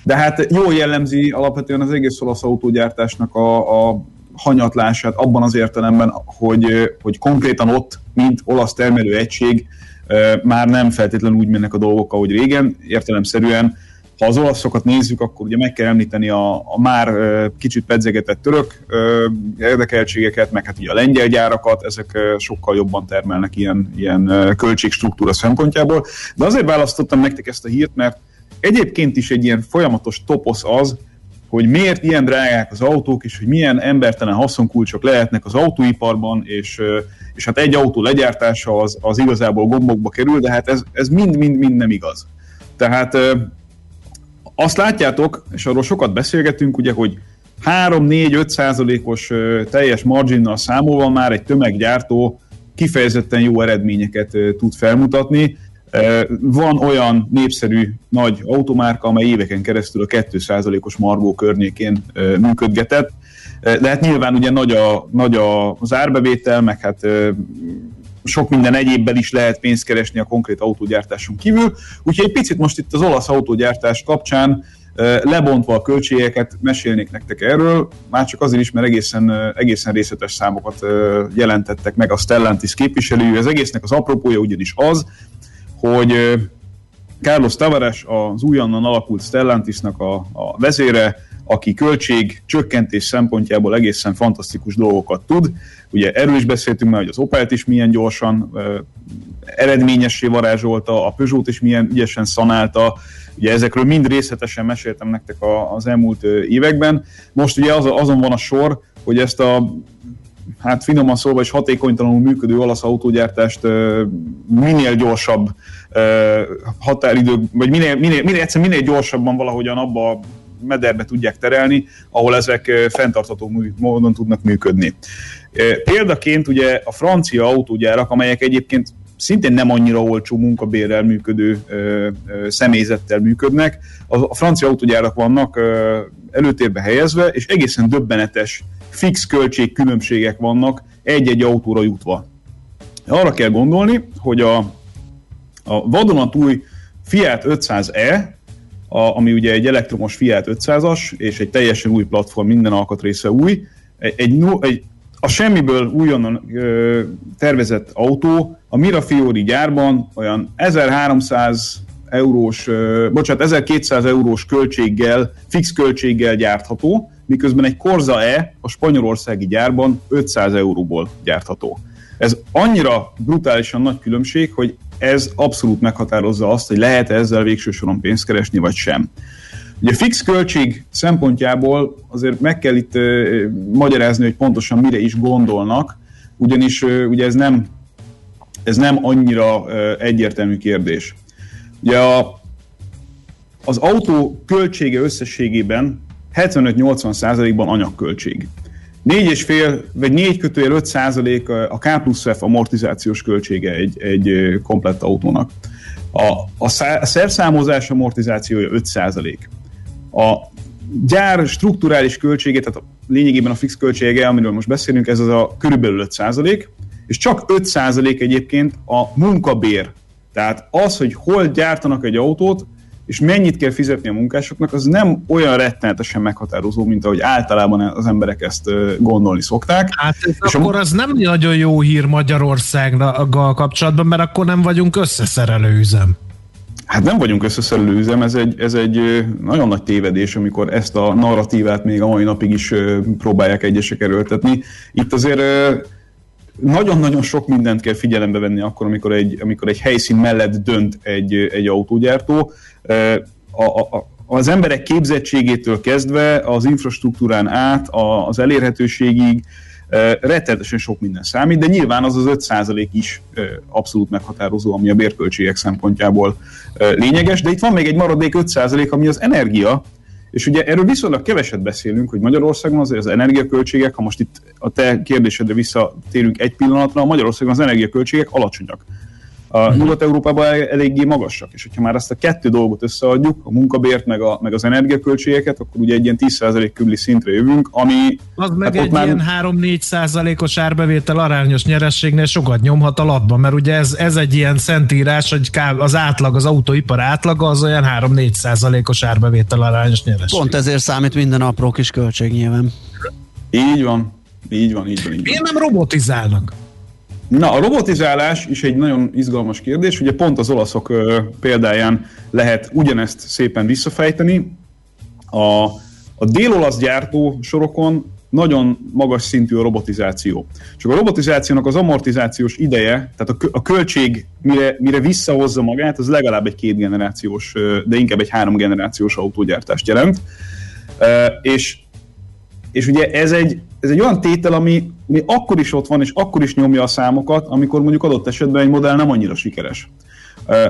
de hát jól jellemzi alapvetően az egész olasz autógyártásnak a, a hanyatlását abban az értelemben, hogy, hogy konkrétan ott, mint olasz termelő egység, már nem feltétlenül úgy mennek a dolgok, ahogy régen, értelemszerűen ha az olaszokat nézzük, akkor ugye meg kell említeni a, a már kicsit pedzegetett török érdekeltségeket, meg hát ugye a lengyel gyárakat, ezek sokkal jobban termelnek ilyen, ilyen költségstruktúra szempontjából. De azért választottam nektek ezt a hírt, mert egyébként is egy ilyen folyamatos toposz az, hogy miért ilyen drágák az autók, és hogy milyen embertelen haszonkulcsok lehetnek az autóiparban, és, és hát egy autó legyártása az, az igazából gombokba kerül, de hát ez, mind-mind-mind nem igaz. Tehát azt látjátok, és arról sokat beszélgetünk, ugye, hogy 3-4-5 százalékos teljes marginnal számolva már egy tömeggyártó kifejezetten jó eredményeket tud felmutatni. Van olyan népszerű nagy automárka, amely éveken keresztül a 2%-os margó környékén működgetett, de hát nyilván ugye nagy, a, nagy az árbevétel, meg hát sok minden egyébben is lehet pénzt keresni a konkrét autógyártáson kívül. Úgyhogy egy picit most itt az olasz autógyártás kapcsán lebontva a költségeket mesélnék nektek erről, már csak azért is, mert egészen, egészen részletes számokat jelentettek meg a Stellantis képviselői. Az egésznek az apropója ugyanis az, hogy Carlos Tavares, az újonnan alakult Stellantisnak a, a vezére, aki költség csökkentés szempontjából egészen fantasztikus dolgokat tud. Ugye erről is beszéltünk már, hogy az Opelt is milyen gyorsan uh, eredményessé varázsolta, a Peugeot is milyen ügyesen szanálta, ugye ezekről mind részletesen meséltem nektek a, az elmúlt években. Most ugye az, azon van a sor, hogy ezt a hát finoman szólva is hatékonytalanul működő olasz autógyártást minél gyorsabb határidő, vagy minél, minél, minél, egyszer minél gyorsabban valahogyan abba a mederbe tudják terelni, ahol ezek fenntartható módon tudnak működni. Példaként ugye a francia autógyárak, amelyek egyébként szintén nem annyira olcsó munkabérrel működő ö, ö, személyzettel működnek. A, a francia autógyárak vannak ö, előtérbe helyezve, és egészen döbbenetes fix költség különbségek vannak egy-egy autóra jutva. Arra kell gondolni, hogy a, a vadonatúj Fiat 500e, a, ami ugye egy elektromos Fiat 500-as, és egy teljesen új platform, minden alkatrésze új, egy, egy, egy a semmiből újonnan ö, tervezett autó a Mirafiori gyárban olyan 1300 eurós, ö, bocsánat, 1200 eurós költséggel, fix költséggel gyártható, miközben egy Corsa E a spanyolországi gyárban 500 euróból gyártható. Ez annyira brutálisan nagy különbség, hogy ez abszolút meghatározza azt, hogy lehet ezzel végső soron pénzt keresni, vagy sem. Ugye fix költség szempontjából azért meg kell itt uh, magyarázni, hogy pontosan mire is gondolnak, ugyanis uh, ugye ez nem, ez nem annyira uh, egyértelmű kérdés. Ugye a, az autó költsége összességében 75-80 százalékban anyagköltség. 4,5 vagy 4 kötőjel 5 százalék a K plusz F amortizációs költsége egy, egy komplett autónak. A, a, a szerszámozás amortizációja 5 százalék. A gyár strukturális költsége, tehát a, lényegében a fix költsége, amiről most beszélünk, ez az a körülbelül 5 százalék, és csak 5 százalék egyébként a munkabér. Tehát az, hogy hol gyártanak egy autót, és mennyit kell fizetni a munkásoknak, az nem olyan rettenetesen meghatározó, mint ahogy általában az emberek ezt gondolni szokták. Hát és akkor a... az nem nagyon jó hír Magyarországgal kapcsolatban, mert akkor nem vagyunk összeszerelő üzem. Hát nem vagyunk összeszerelő üzem, ez egy, ez egy nagyon nagy tévedés, amikor ezt a narratívát még a mai napig is próbálják egyesek erőltetni. Itt azért nagyon-nagyon sok mindent kell figyelembe venni akkor, amikor egy, amikor egy helyszín mellett dönt egy, egy autógyártó. A, a, a, az emberek képzettségétől kezdve az infrastruktúrán át, a, az elérhetőségig rettenetesen sok minden számít, de nyilván az az 5% is abszolút meghatározó, ami a bérköltségek szempontjából lényeges, de itt van még egy maradék 5%, ami az energia, és ugye erről viszonylag keveset beszélünk, hogy Magyarországon azért az energiaköltségek, ha most itt a te kérdésedre visszatérünk egy pillanatra, Magyarországon az energiaköltségek alacsonyak. A. Nyugat-Európában el- eléggé magasak, és hogyha már ezt a kettő dolgot összeadjuk, a munkabért meg, a, meg az energiaköltségeket, akkor ugye egy ilyen 10% körüli szintre jövünk, ami Az meg hát ott egy ilyen 3-4 százalékos árbevétel arányos nyerességnél sokat nyomhat a latba, mert ugye ez, ez egy ilyen szentírás, hogy az átlag, az autóipar átlaga az olyan 3-4 százalékos árbevétel arányos nyeresség. Pont ezért számít minden apró kis költség nyilván. Így van, így van, így van. Így van. Miért nem robotizálnak? Na, a robotizálás is egy nagyon izgalmas kérdés. Ugye pont az olaszok példáján lehet ugyanezt szépen visszafejteni. A, a dél-olasz gyártó sorokon nagyon magas szintű a robotizáció. Csak a robotizációnak az amortizációs ideje, tehát a, a költség, mire, mire visszahozza magát, az legalább egy két generációs, de inkább egy három generációs autógyártást jelent. És és ugye ez egy, ez egy olyan tétel, ami, ami akkor is ott van, és akkor is nyomja a számokat, amikor mondjuk adott esetben egy modell nem annyira sikeres.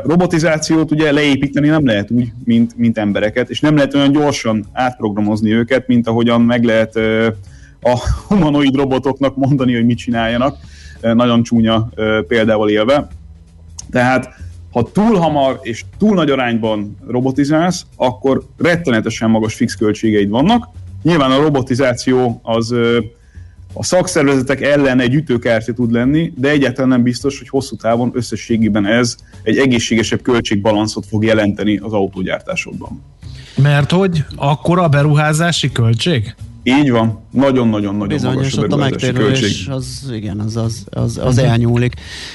Robotizációt ugye leépíteni nem lehet úgy, mint, mint embereket, és nem lehet olyan gyorsan átprogramozni őket, mint ahogyan meg lehet a humanoid robotoknak mondani, hogy mit csináljanak, nagyon csúnya példával élve. Tehát ha túl hamar és túl nagy arányban robotizálsz, akkor rettenetesen magas fix költségeid vannak. Nyilván a robotizáció az a szakszervezetek ellen egy ütőkártya tud lenni, de egyáltalán nem biztos, hogy hosszú távon összességében ez egy egészségesebb költségbalanszot fog jelenteni az autógyártásodban. Mert hogy akkora a beruházási költség? Így van, nagyon-nagyon-nagyon Bizony, magas a ott a megtérülés költség. az, igen, az, az, az, az elnyúlik.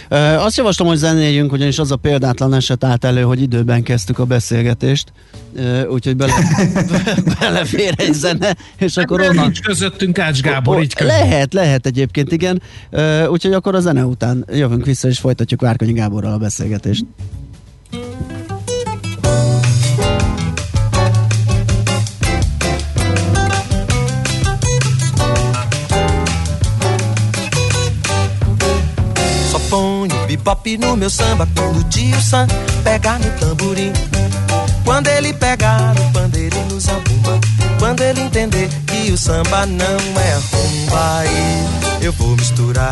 Ö, azt javaslom, hogy zenéljünk, ugyanis az a példátlan eset állt elő, hogy időben kezdtük a beszélgetést, Ö, úgyhogy bele, belefér egy zene, és akkor Mert onnan... nincs közöttünk Ács Gábor, O- így között. Lehet, lehet egyébként, igen. Ö, úgyhogy akkor a zene után jövünk vissza, és folytatjuk Várkonyi Gáborral a beszélgetést. Só bebop no meu samba quando o tio Sam pegar no tamborim. Quando ele pegar no pandeiro e no zabumba. Quando ele entender que o samba não é rumba, aí eu vou misturar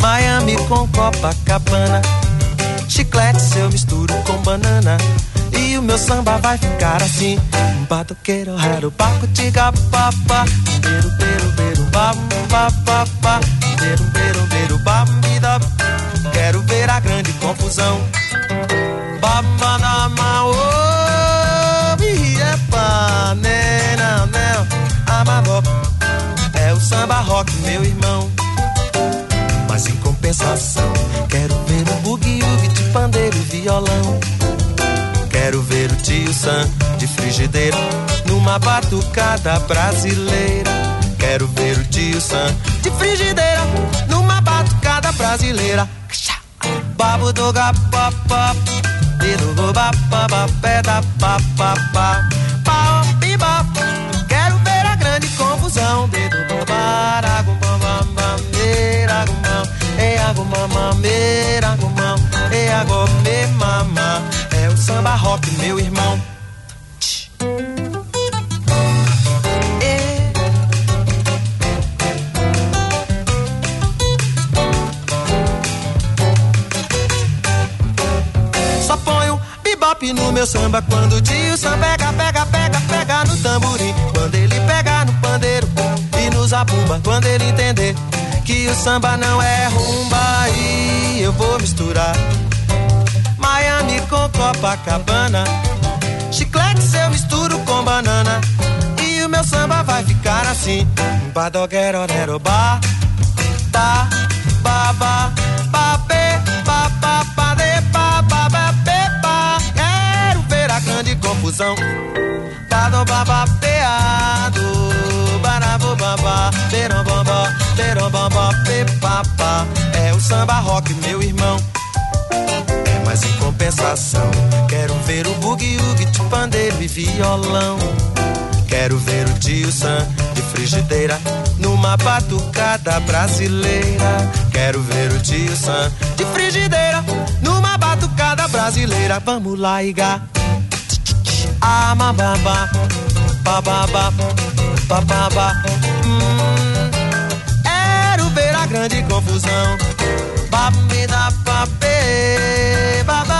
Miami com Copacabana. Chiclete se eu misturo com banana. E o meu samba vai ficar assim. Batoqueiro, raro, paco, tiga, papá. Beiro, beiro, beiro, bam, ba, ba, ba. Beiro, beiro, beiro, bam, confusão. Babanama, oh, biepa, nena, nel. É o samba rock, meu irmão. Mas em compensação, quero ver o bugue-ugue de pandeiro e violão. Quero ver o tio Sam de frigideira numa batucada brasileira. Quero ver o tio Sam de frigideira numa batucada brasileira. Babo do ga pa pa di do go pé da pa pa quero ver a grande confusão. Dedo do go ba e a go e a é o samba rock meu irmão. Bebop no meu samba quando o tio Sam pega, pega, pega, pega no tamborim. Quando ele pega no pandeiro e no zabumba. Quando ele entender que o samba não é rumba, aí eu vou misturar Miami com Copacabana. Chiclete eu misturo com banana. E o meu samba vai ficar assim. Badoguero, nero, ba, ta, ba, beram, ba, ba, Terão, bamba, papá. É o samba rock, meu irmão. É, mas em compensação, quero ver o bugue-ugue de pandeiro e violão. Quero ver o tio Sam de frigideira numa batucada brasileira. Quero ver o tio Sam de frigideira numa batucada brasileira. Vamos lá, Iga. Ah, mababa, bababa, bababa. Hum, quero ver a grande confusão. Babida, papê, babapio.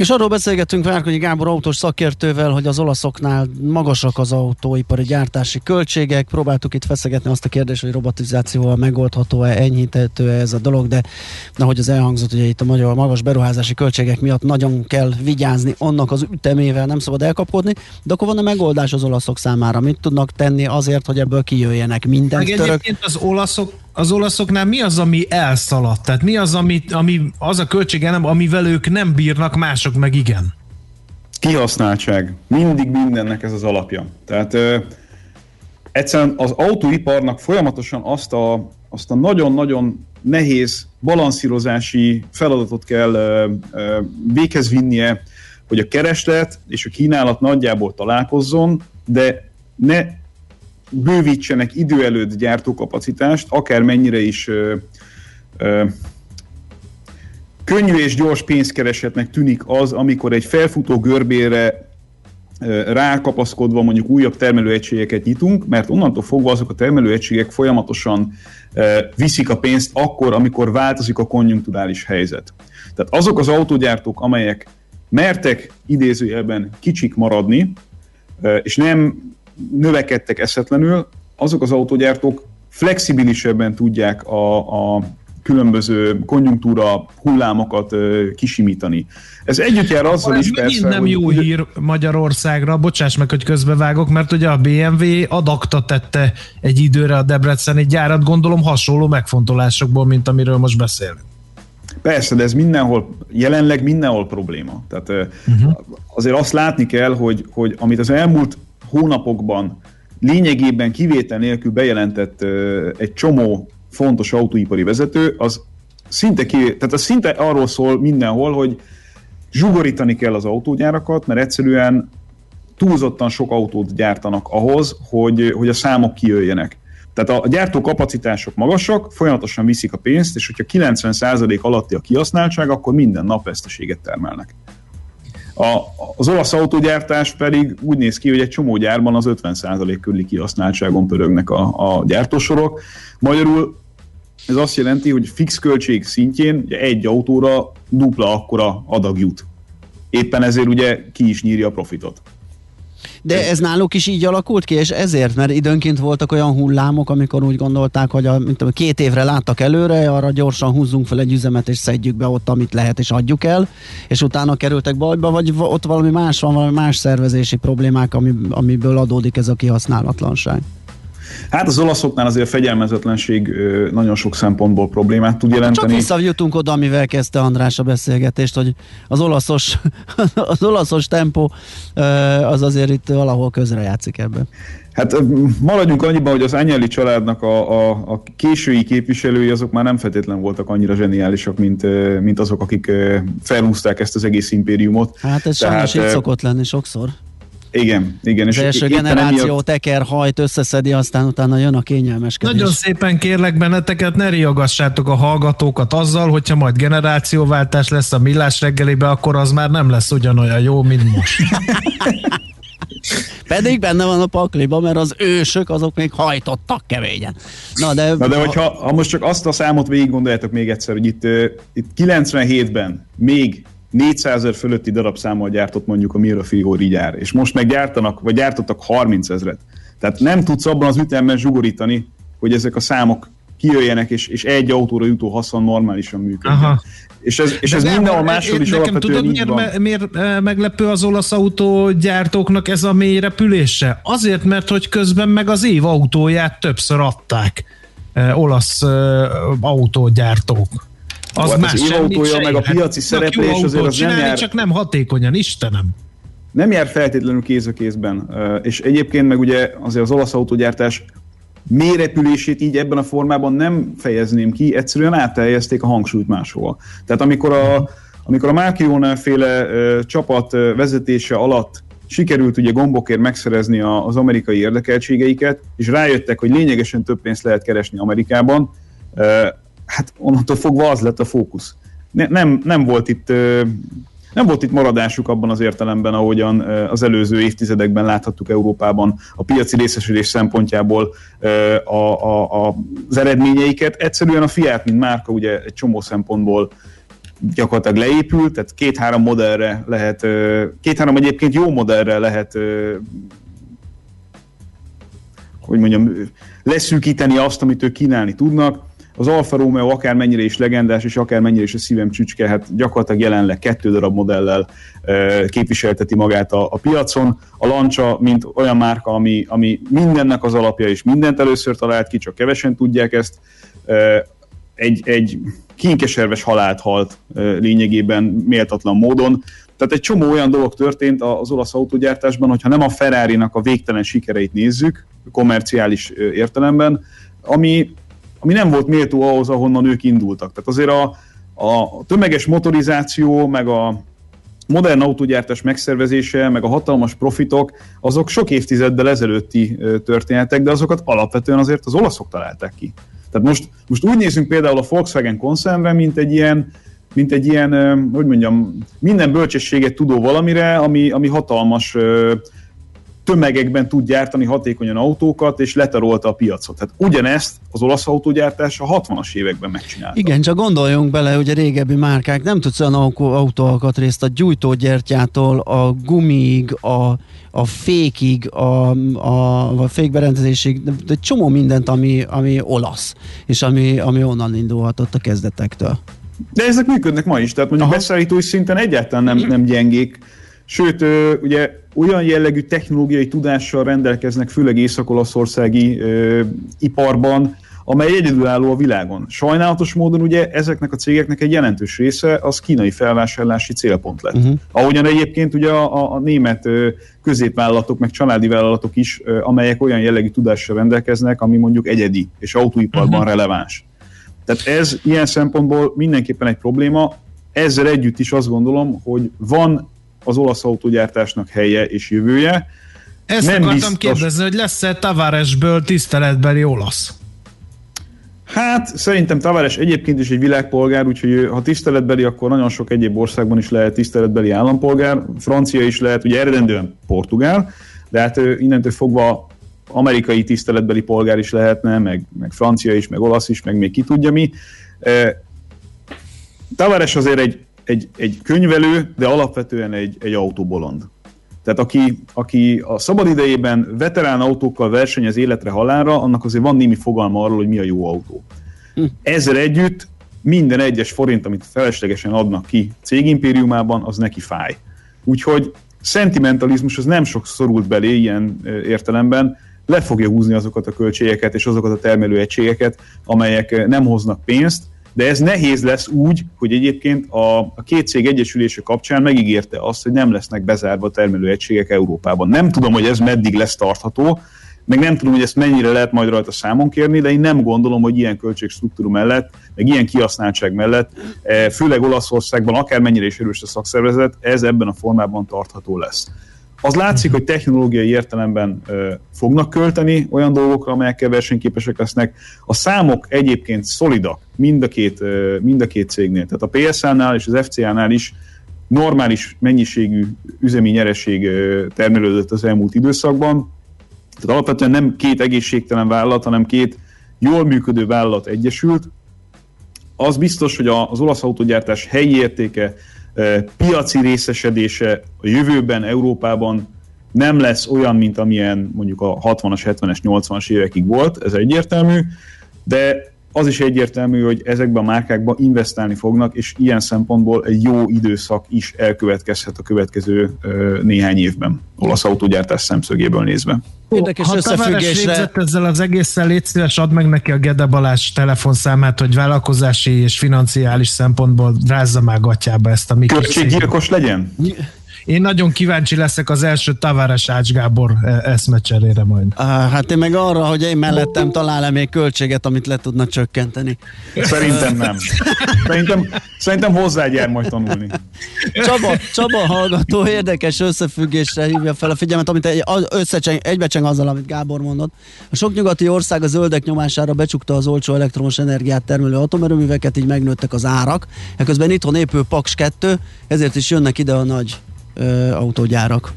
És arról beszélgettünk Várkonyi Gábor autós szakértővel, hogy az olaszoknál magasak az autóipari gyártási költségek. Próbáltuk itt feszegetni azt a kérdést, hogy robotizációval megoldható-e, enyhíthető-e ez a dolog, de ahogy az elhangzott, ugye itt a magyar magas beruházási költségek miatt nagyon kell vigyázni annak az ütemével, nem szabad elkapkodni, de akkor van a megoldás az olaszok számára. Mit tudnak tenni azért, hogy ebből kijöjjenek minden Meg török? egyébként az olaszok, az olaszoknál mi az, ami elszaladt? Tehát mi az, ami, ami az a költségelem, amivel ők nem bírnak, mások meg igen? Kihasználtság. Mindig mindennek ez az alapja. Tehát ö, egyszerűen az autóiparnak folyamatosan azt a, azt a nagyon-nagyon nehéz balanszírozási feladatot kell ö, ö, véghez vinnie, hogy a kereslet és a kínálat nagyjából találkozzon, de ne bővítsenek idő előtt gyártókapacitást, akár mennyire is ö, ö, könnyű és gyors pénzkeresetnek tűnik az, amikor egy felfutó görbére rákapaszkodva mondjuk újabb termelőegységeket nyitunk, mert onnantól fogva azok a termelőegységek folyamatosan viszik a pénzt akkor, amikor változik a konjunkturális helyzet. Tehát azok az autógyártók, amelyek mertek idézőjelben kicsik maradni, és nem növekedtek eszetlenül, azok az autógyártók flexibilisebben tudják a, a különböző konjunktúra hullámokat ö, kisimítani. Ez együtt jár azzal is persze, nem hogy, jó hír Magyarországra, bocsáss meg, hogy közbevágok, mert ugye a BMW adakta tette egy időre a Debreceni gyárat, gondolom hasonló megfontolásokból, mint amiről most beszélünk. Persze, de ez mindenhol, jelenleg mindenhol probléma. Tehát uh-huh. azért azt látni kell, hogy, hogy amit az elmúlt hónapokban lényegében kivétel nélkül bejelentett egy csomó fontos autóipari vezető, az szinte, ki, tehát az szinte arról szól mindenhol, hogy zsugorítani kell az autógyárakat, mert egyszerűen túlzottan sok autót gyártanak ahhoz, hogy, hogy a számok kijöjjenek. Tehát a gyártó kapacitások magasak, folyamatosan viszik a pénzt, és hogyha 90% alatti a kihasználtság, akkor minden nap veszteséget termelnek. A, az olasz autógyártás pedig úgy néz ki, hogy egy csomó gyárban az 50% körüli kihasználtságon pörögnek a, a gyártósorok. Magyarul ez azt jelenti, hogy fix költség szintjén egy autóra dupla akkora adag jut. Éppen ezért ugye ki is nyírja a profitot. De ez náluk is így alakult ki, és ezért, mert időnként voltak olyan hullámok, amikor úgy gondolták, hogy a, mint tudom, két évre láttak előre, arra gyorsan húzzunk fel egy üzemet, és szedjük be ott, amit lehet, és adjuk el, és utána kerültek bajba, vagy va- ott valami más van, valami más szervezési problémák, ami, amiből adódik ez a kihasználatlanság. Hát az olaszoknál azért a fegyelmezetlenség nagyon sok szempontból problémát tud Csak jelenteni. visszajutunk oda, amivel kezdte András a beszélgetést, hogy az olaszos, az olaszos tempó az azért itt valahol közrejátszik ebben. Hát maradjunk annyiban, hogy az Agnelli családnak a, a, a késői képviselői azok már nem feltétlen voltak annyira zseniálisak, mint, mint azok, akik felhúzták ezt az egész impériumot. Hát ez sajnos így szokott lenni sokszor. Igen, igen. Az első generáció emiatt- teker, hajt, összeszedi, aztán utána jön a kényelmeskedés. Nagyon szépen kérlek benneteket, ne riogassátok a hallgatókat azzal, hogyha majd generációváltás lesz a millás reggelibe, akkor az már nem lesz ugyanolyan jó, mint most. Pedig benne van a pakliba, mert az ősök azok még hajtottak keményen. Na de, Na de hogyha ha most csak azt a számot végig gondoljátok még egyszer, hogy itt, itt 97-ben még 400 ezer fölötti darabszámmal gyártott mondjuk a Mirafigori gyár, és most meg gyártanak, vagy gyártottak 30 ezret. Tehát nem tudsz abban az ütemben zsugorítani, hogy ezek a számok kijöjjenek, és, és egy autóra jutó haszon normálisan működjön. Aha. És ez, és De ez mindenhol máshol is nekem alapvetően tudod, miért, me- miért eh, meglepő az olasz autógyártóknak ez a mély repülése? Azért, mert hogy közben meg az év autóját többször adták eh, olasz eh, autógyártók. Az Hát más az autója, meg a. Hát piaci jó szereplés azért az nem csinálni, jár- csak nem hatékonyan, Istenem. nem jár feltétlenül kéz a kézben. És egyébként meg ugye azért az olasz autógyártás mélyrepülését így ebben a formában nem fejezném ki, egyszerűen áthelyezték a hangsúlyt máshol. Tehát amikor a, amikor a Marchione féle ö, csapat ö, vezetése alatt sikerült ugye gombokért megszerezni a, az amerikai érdekeltségeiket, és rájöttek, hogy lényegesen több pénzt lehet keresni Amerikában, ö, hát onnantól fogva az lett a fókusz. Ne, nem, nem volt itt nem volt itt maradásuk abban az értelemben, ahogyan az előző évtizedekben láthattuk Európában a piaci részesülés szempontjából a, a, a, az eredményeiket. Egyszerűen a Fiat, mint márka ugye egy csomó szempontból gyakorlatilag leépült, tehát két-három modellre lehet, két-három egyébként jó modellre lehet hogy mondjam, leszűkíteni azt, amit ők kínálni tudnak. Az Alfa Romeo akármennyire is legendás, és akármennyire is a szívem csücske, hát gyakorlatilag jelenleg kettő darab modellel ö, képviselteti magát a, a piacon. A Lancia, mint olyan márka, ami, ami mindennek az alapja, és mindent először talált ki, csak kevesen tudják ezt, ö, egy, egy kinkeserves halált halt ö, lényegében méltatlan módon. Tehát egy csomó olyan dolog történt az olasz autógyártásban, hogyha nem a Ferrari-nak a végtelen sikereit nézzük, komerciális értelemben, ami, ami nem volt méltó ahhoz, ahonnan ők indultak. Tehát azért a, a tömeges motorizáció, meg a modern autógyártás megszervezése, meg a hatalmas profitok, azok sok évtizeddel ezelőtti történetek, de azokat alapvetően azért az olaszok találták ki. Tehát most, most úgy nézünk például a Volkswagen koncernre, mint egy ilyen, mint egy ilyen, hogy mondjam, minden bölcsességet tudó valamire, ami, ami hatalmas tömegekben tud gyártani hatékonyan autókat, és letarolta a piacot. Tehát ugyanezt az olasz autógyártás a 60-as években megcsinálta. Igen, csak gondoljunk bele, hogy a régebbi márkák nem tudsz olyan autó- autóalkatrészt a gyújtógyertyától, a gumig, a, a fékig, a, a, a fékberendezésig, de csomó mindent, ami, ami olasz, és ami, ami onnan indulhatott a kezdetektől. De ezek működnek ma is, tehát mondjuk beszállítói szinten egyáltalán nem, nem gyengék. Sőt, ugye olyan jellegű technológiai tudással rendelkeznek, főleg észak-olaszországi iparban, amely egyedülálló a világon. Sajnálatos módon ugye ezeknek a cégeknek egy jelentős része az kínai felvásárlási célpont lett. Uh-huh. Ahogyan egyébként ugye a, a, a német középvállalatok, meg családi vállalatok is, amelyek olyan jellegű tudással rendelkeznek, ami mondjuk egyedi és autóiparban uh-huh. releváns. Tehát ez ilyen szempontból mindenképpen egy probléma. Ezzel együtt is azt gondolom, hogy van az olasz autógyártásnak helye és jövője. Ezt nem akartam biztos... kérdezni, hogy lesz-e Tavaresből tiszteletbeli olasz? Hát szerintem Tavares egyébként is egy világpolgár, úgyhogy ha tiszteletbeli, akkor nagyon sok egyéb országban is lehet tiszteletbeli állampolgár. Francia is lehet, ugye eredendően portugál, de hát ő innentől fogva amerikai tiszteletbeli polgár is lehetne, meg, meg francia is, meg olasz is, meg még ki tudja mi. Tavares azért egy, egy, egy könyvelő, de alapvetően egy, egy autóbolond. Tehát aki, aki a szabad idejében veterán autókkal versenyez életre halálra, annak azért van némi fogalma arról, hogy mi a jó autó. Hm. Ezzel együtt minden egyes forint, amit feleslegesen adnak ki cégimpériumában, az neki fáj. Úgyhogy szentimentalizmus az nem sok szorult belé ilyen értelemben, le fogja húzni azokat a költségeket és azokat a termelőegységeket, amelyek nem hoznak pénzt, de ez nehéz lesz úgy, hogy egyébként a, a két cég egyesülése kapcsán megígérte azt, hogy nem lesznek bezárva termelőegységek Európában. Nem tudom, hogy ez meddig lesz tartható, meg nem tudom, hogy ezt mennyire lehet majd rajta számon kérni, de én nem gondolom, hogy ilyen költségstruktúra mellett, meg ilyen kihasználtság mellett, főleg Olaszországban, akármennyire is erős a szakszervezet, ez ebben a formában tartható lesz. Az látszik, hogy technológiai értelemben ö, fognak költeni olyan dolgokra, amelyekkel versenyképesek lesznek. A számok egyébként szolidak mind a két, ö, mind a két cégnél. Tehát a PSA-nál és az FCA-nál is normális mennyiségű üzemi nyereség ö, termelődött az elmúlt időszakban. Tehát alapvetően nem két egészségtelen vállalat, hanem két jól működő vállalat egyesült. Az biztos, hogy az olasz autógyártás helyi értéke piaci részesedése a jövőben Európában nem lesz olyan, mint amilyen mondjuk a 60-as, 70-es, 80-as évekig volt, ez egyértelmű, de az is egyértelmű, hogy ezekben a márkákban investálni fognak, és ilyen szempontból egy jó időszak is elkövetkezhet a következő néhány évben, olasz autógyártás szemszögéből nézve. Érdekes ha összefüggésre- végzett ezzel az egészen, légy szíves, add meg neki a Gede Balázs telefonszámát, hogy vállalkozási és financiális szempontból rázza már gatyába ezt a mi kis Költséggyilkos legyen? Én nagyon kíváncsi leszek az első Tavares Ács Gábor e- eszmecserére majd. Á, hát én meg arra, hogy én mellettem talál-e még költséget, amit le tudna csökkenteni. Szerintem nem. Szerintem, szerintem hozzágyár majd tanulni. Csaba, Csaba hallgató érdekes összefüggésre hívja fel a figyelmet, amit egy, összecseng, egybecseng azzal, amit Gábor mondott. A sok nyugati ország a zöldek nyomására becsukta az olcsó elektromos energiát termelő atomerőműveket, így megnőttek az árak. Eközben itthon épül Paks 2, ezért is jönnek ide a nagy ö, autógyárak.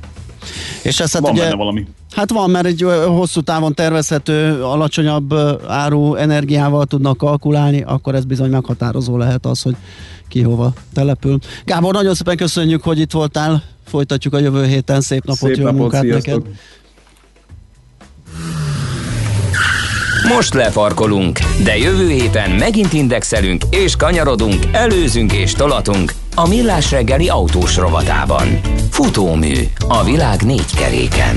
És ez hát Van ugye, benne valami. Hát van, mert egy hosszú távon tervezhető, alacsonyabb áru energiával tudnak kalkulálni, akkor ez bizony meghatározó lehet az, hogy ki hova települ. Gábor, nagyon szépen köszönjük, hogy itt voltál. Folytatjuk a jövő héten. Szép napot, Szép jó napot, munkát sziasztok. neked. Most lefarkolunk, de jövő héten megint indexelünk és kanyarodunk, előzünk és tolatunk a Millás reggeli autós rovatában. Futómű a világ négy keréken.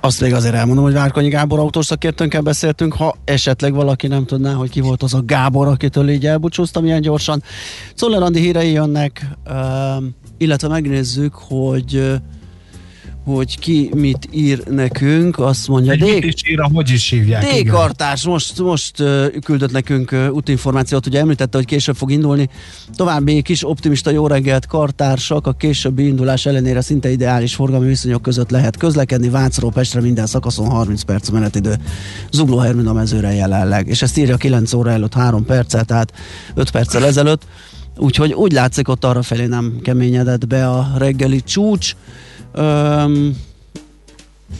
Azt még azért elmondom, hogy Várkonyi Gábor autós szakértőnkkel beszéltünk, ha esetleg valaki nem tudná, hogy ki volt az a Gábor, akitől így elbúcsúztam ilyen gyorsan. Czoller Andi hírei jönnek, illetve megnézzük, hogy hogy ki mit ír nekünk, azt mondja, Egy Dég, mit is ír, hogy is hívják. D-kartás most, most küldött nekünk útinformációt, ugye említette, hogy később fog indulni. További kis optimista jó reggelt kartársak, a későbbi indulás ellenére szinte ideális forgalmi viszonyok között lehet közlekedni. Vácról Pestre minden szakaszon 30 perc menetidő. Zugló Hermin a mezőre jelenleg. És ezt írja 9 óra előtt 3 perccel, tehát 5 perccel ezelőtt. Úgyhogy úgy látszik, ott arra felé nem keményedett be a reggeli csúcs. Um,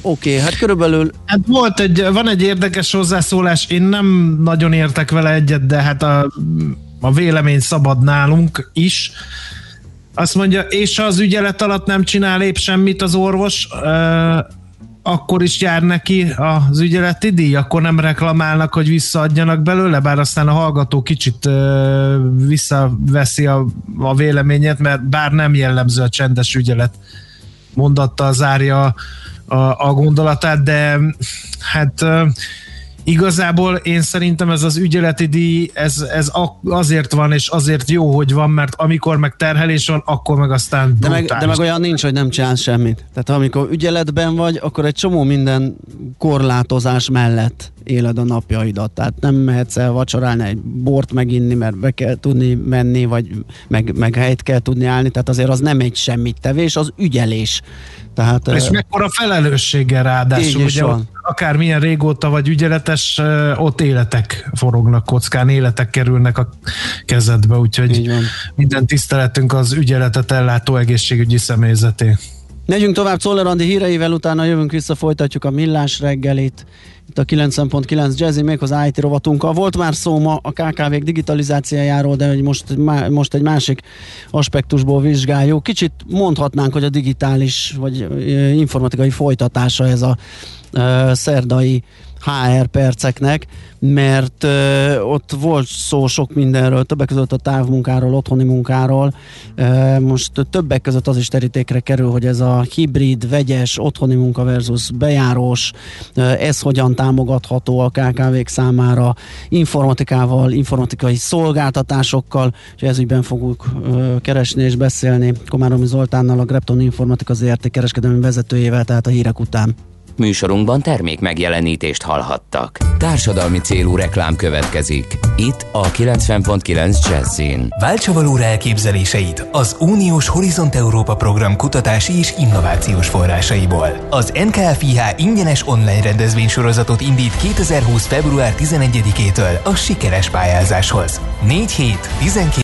Oké, okay, hát körülbelül Hát volt egy, van egy érdekes hozzászólás, én nem nagyon értek vele egyet, de hát a, a vélemény szabad nálunk is. Azt mondja, és az ügyelet alatt nem csinál épp semmit az orvos, akkor is jár neki az ügyeleti díj, akkor nem reklamálnak, hogy visszaadjanak belőle, bár aztán a hallgató kicsit ö, visszaveszi a, a véleményet, mert bár nem jellemző a csendes ügyelet mondattal zárja a, a gondolatát, de hát ö, igazából én szerintem ez az ügyeleti díj, ez, ez azért van, és azért jó, hogy van, mert amikor meg terhelés van, akkor meg aztán De meg, de meg olyan nincs, hogy nem csinálsz semmit. Tehát amikor ügyeletben vagy, akkor egy csomó minden korlátozás mellett éled a napjaidat. Tehát nem mehetsz el vacsorálni egy bort meginni, mert be kell tudni menni, vagy meg, meg helyt kell tudni állni. Tehát azért az nem egy semmit tevés, az ügyelés. Tehát, És mekkora felelősséggel ráadásul, ugye van. akár milyen régóta vagy ügyeletes, ott életek forognak kockán, életek kerülnek a kezedbe, úgyhogy minden tiszteletünk az ügyeletet ellátó egészségügyi személyzeté. Megyünk tovább Czoller Andi híreivel, utána jövünk vissza, folytatjuk a millás reggelit. Itt a 9.9 Jazzy, még az IT rovatunkkal. Volt már szó ma a KKV-k digitalizációjáról, de hogy most, má- most egy másik aspektusból vizsgáljuk. Kicsit mondhatnánk, hogy a digitális vagy informatikai folytatása ez a ö, szerdai HR perceknek, mert ö, ott volt szó sok mindenről, többek között a távmunkáról, otthoni munkáról. Ö, most többek között az is terítékre kerül, hogy ez a hibrid, vegyes, otthoni munka versus bejárós, ö, ez hogyan támogatható a KKV-k számára, informatikával, informatikai szolgáltatásokkal, és ez ügyben fogunk ö, keresni és beszélni Komáromi Zoltánnal, a Grepton Informatika ZRT kereskedelmi vezetőjével, tehát a hírek után. Műsorunkban termék megjelenítést hallhattak. Társadalmi célú reklám következik. Itt a 90.9 Jazzin. Váltsa valóra elképzeléseit az Uniós Horizont Európa program kutatási és innovációs forrásaiból. Az NKFIH ingyenes online rendezvénysorozatot indít 2020. február 11-től a sikeres pályázáshoz. 4 hét, 12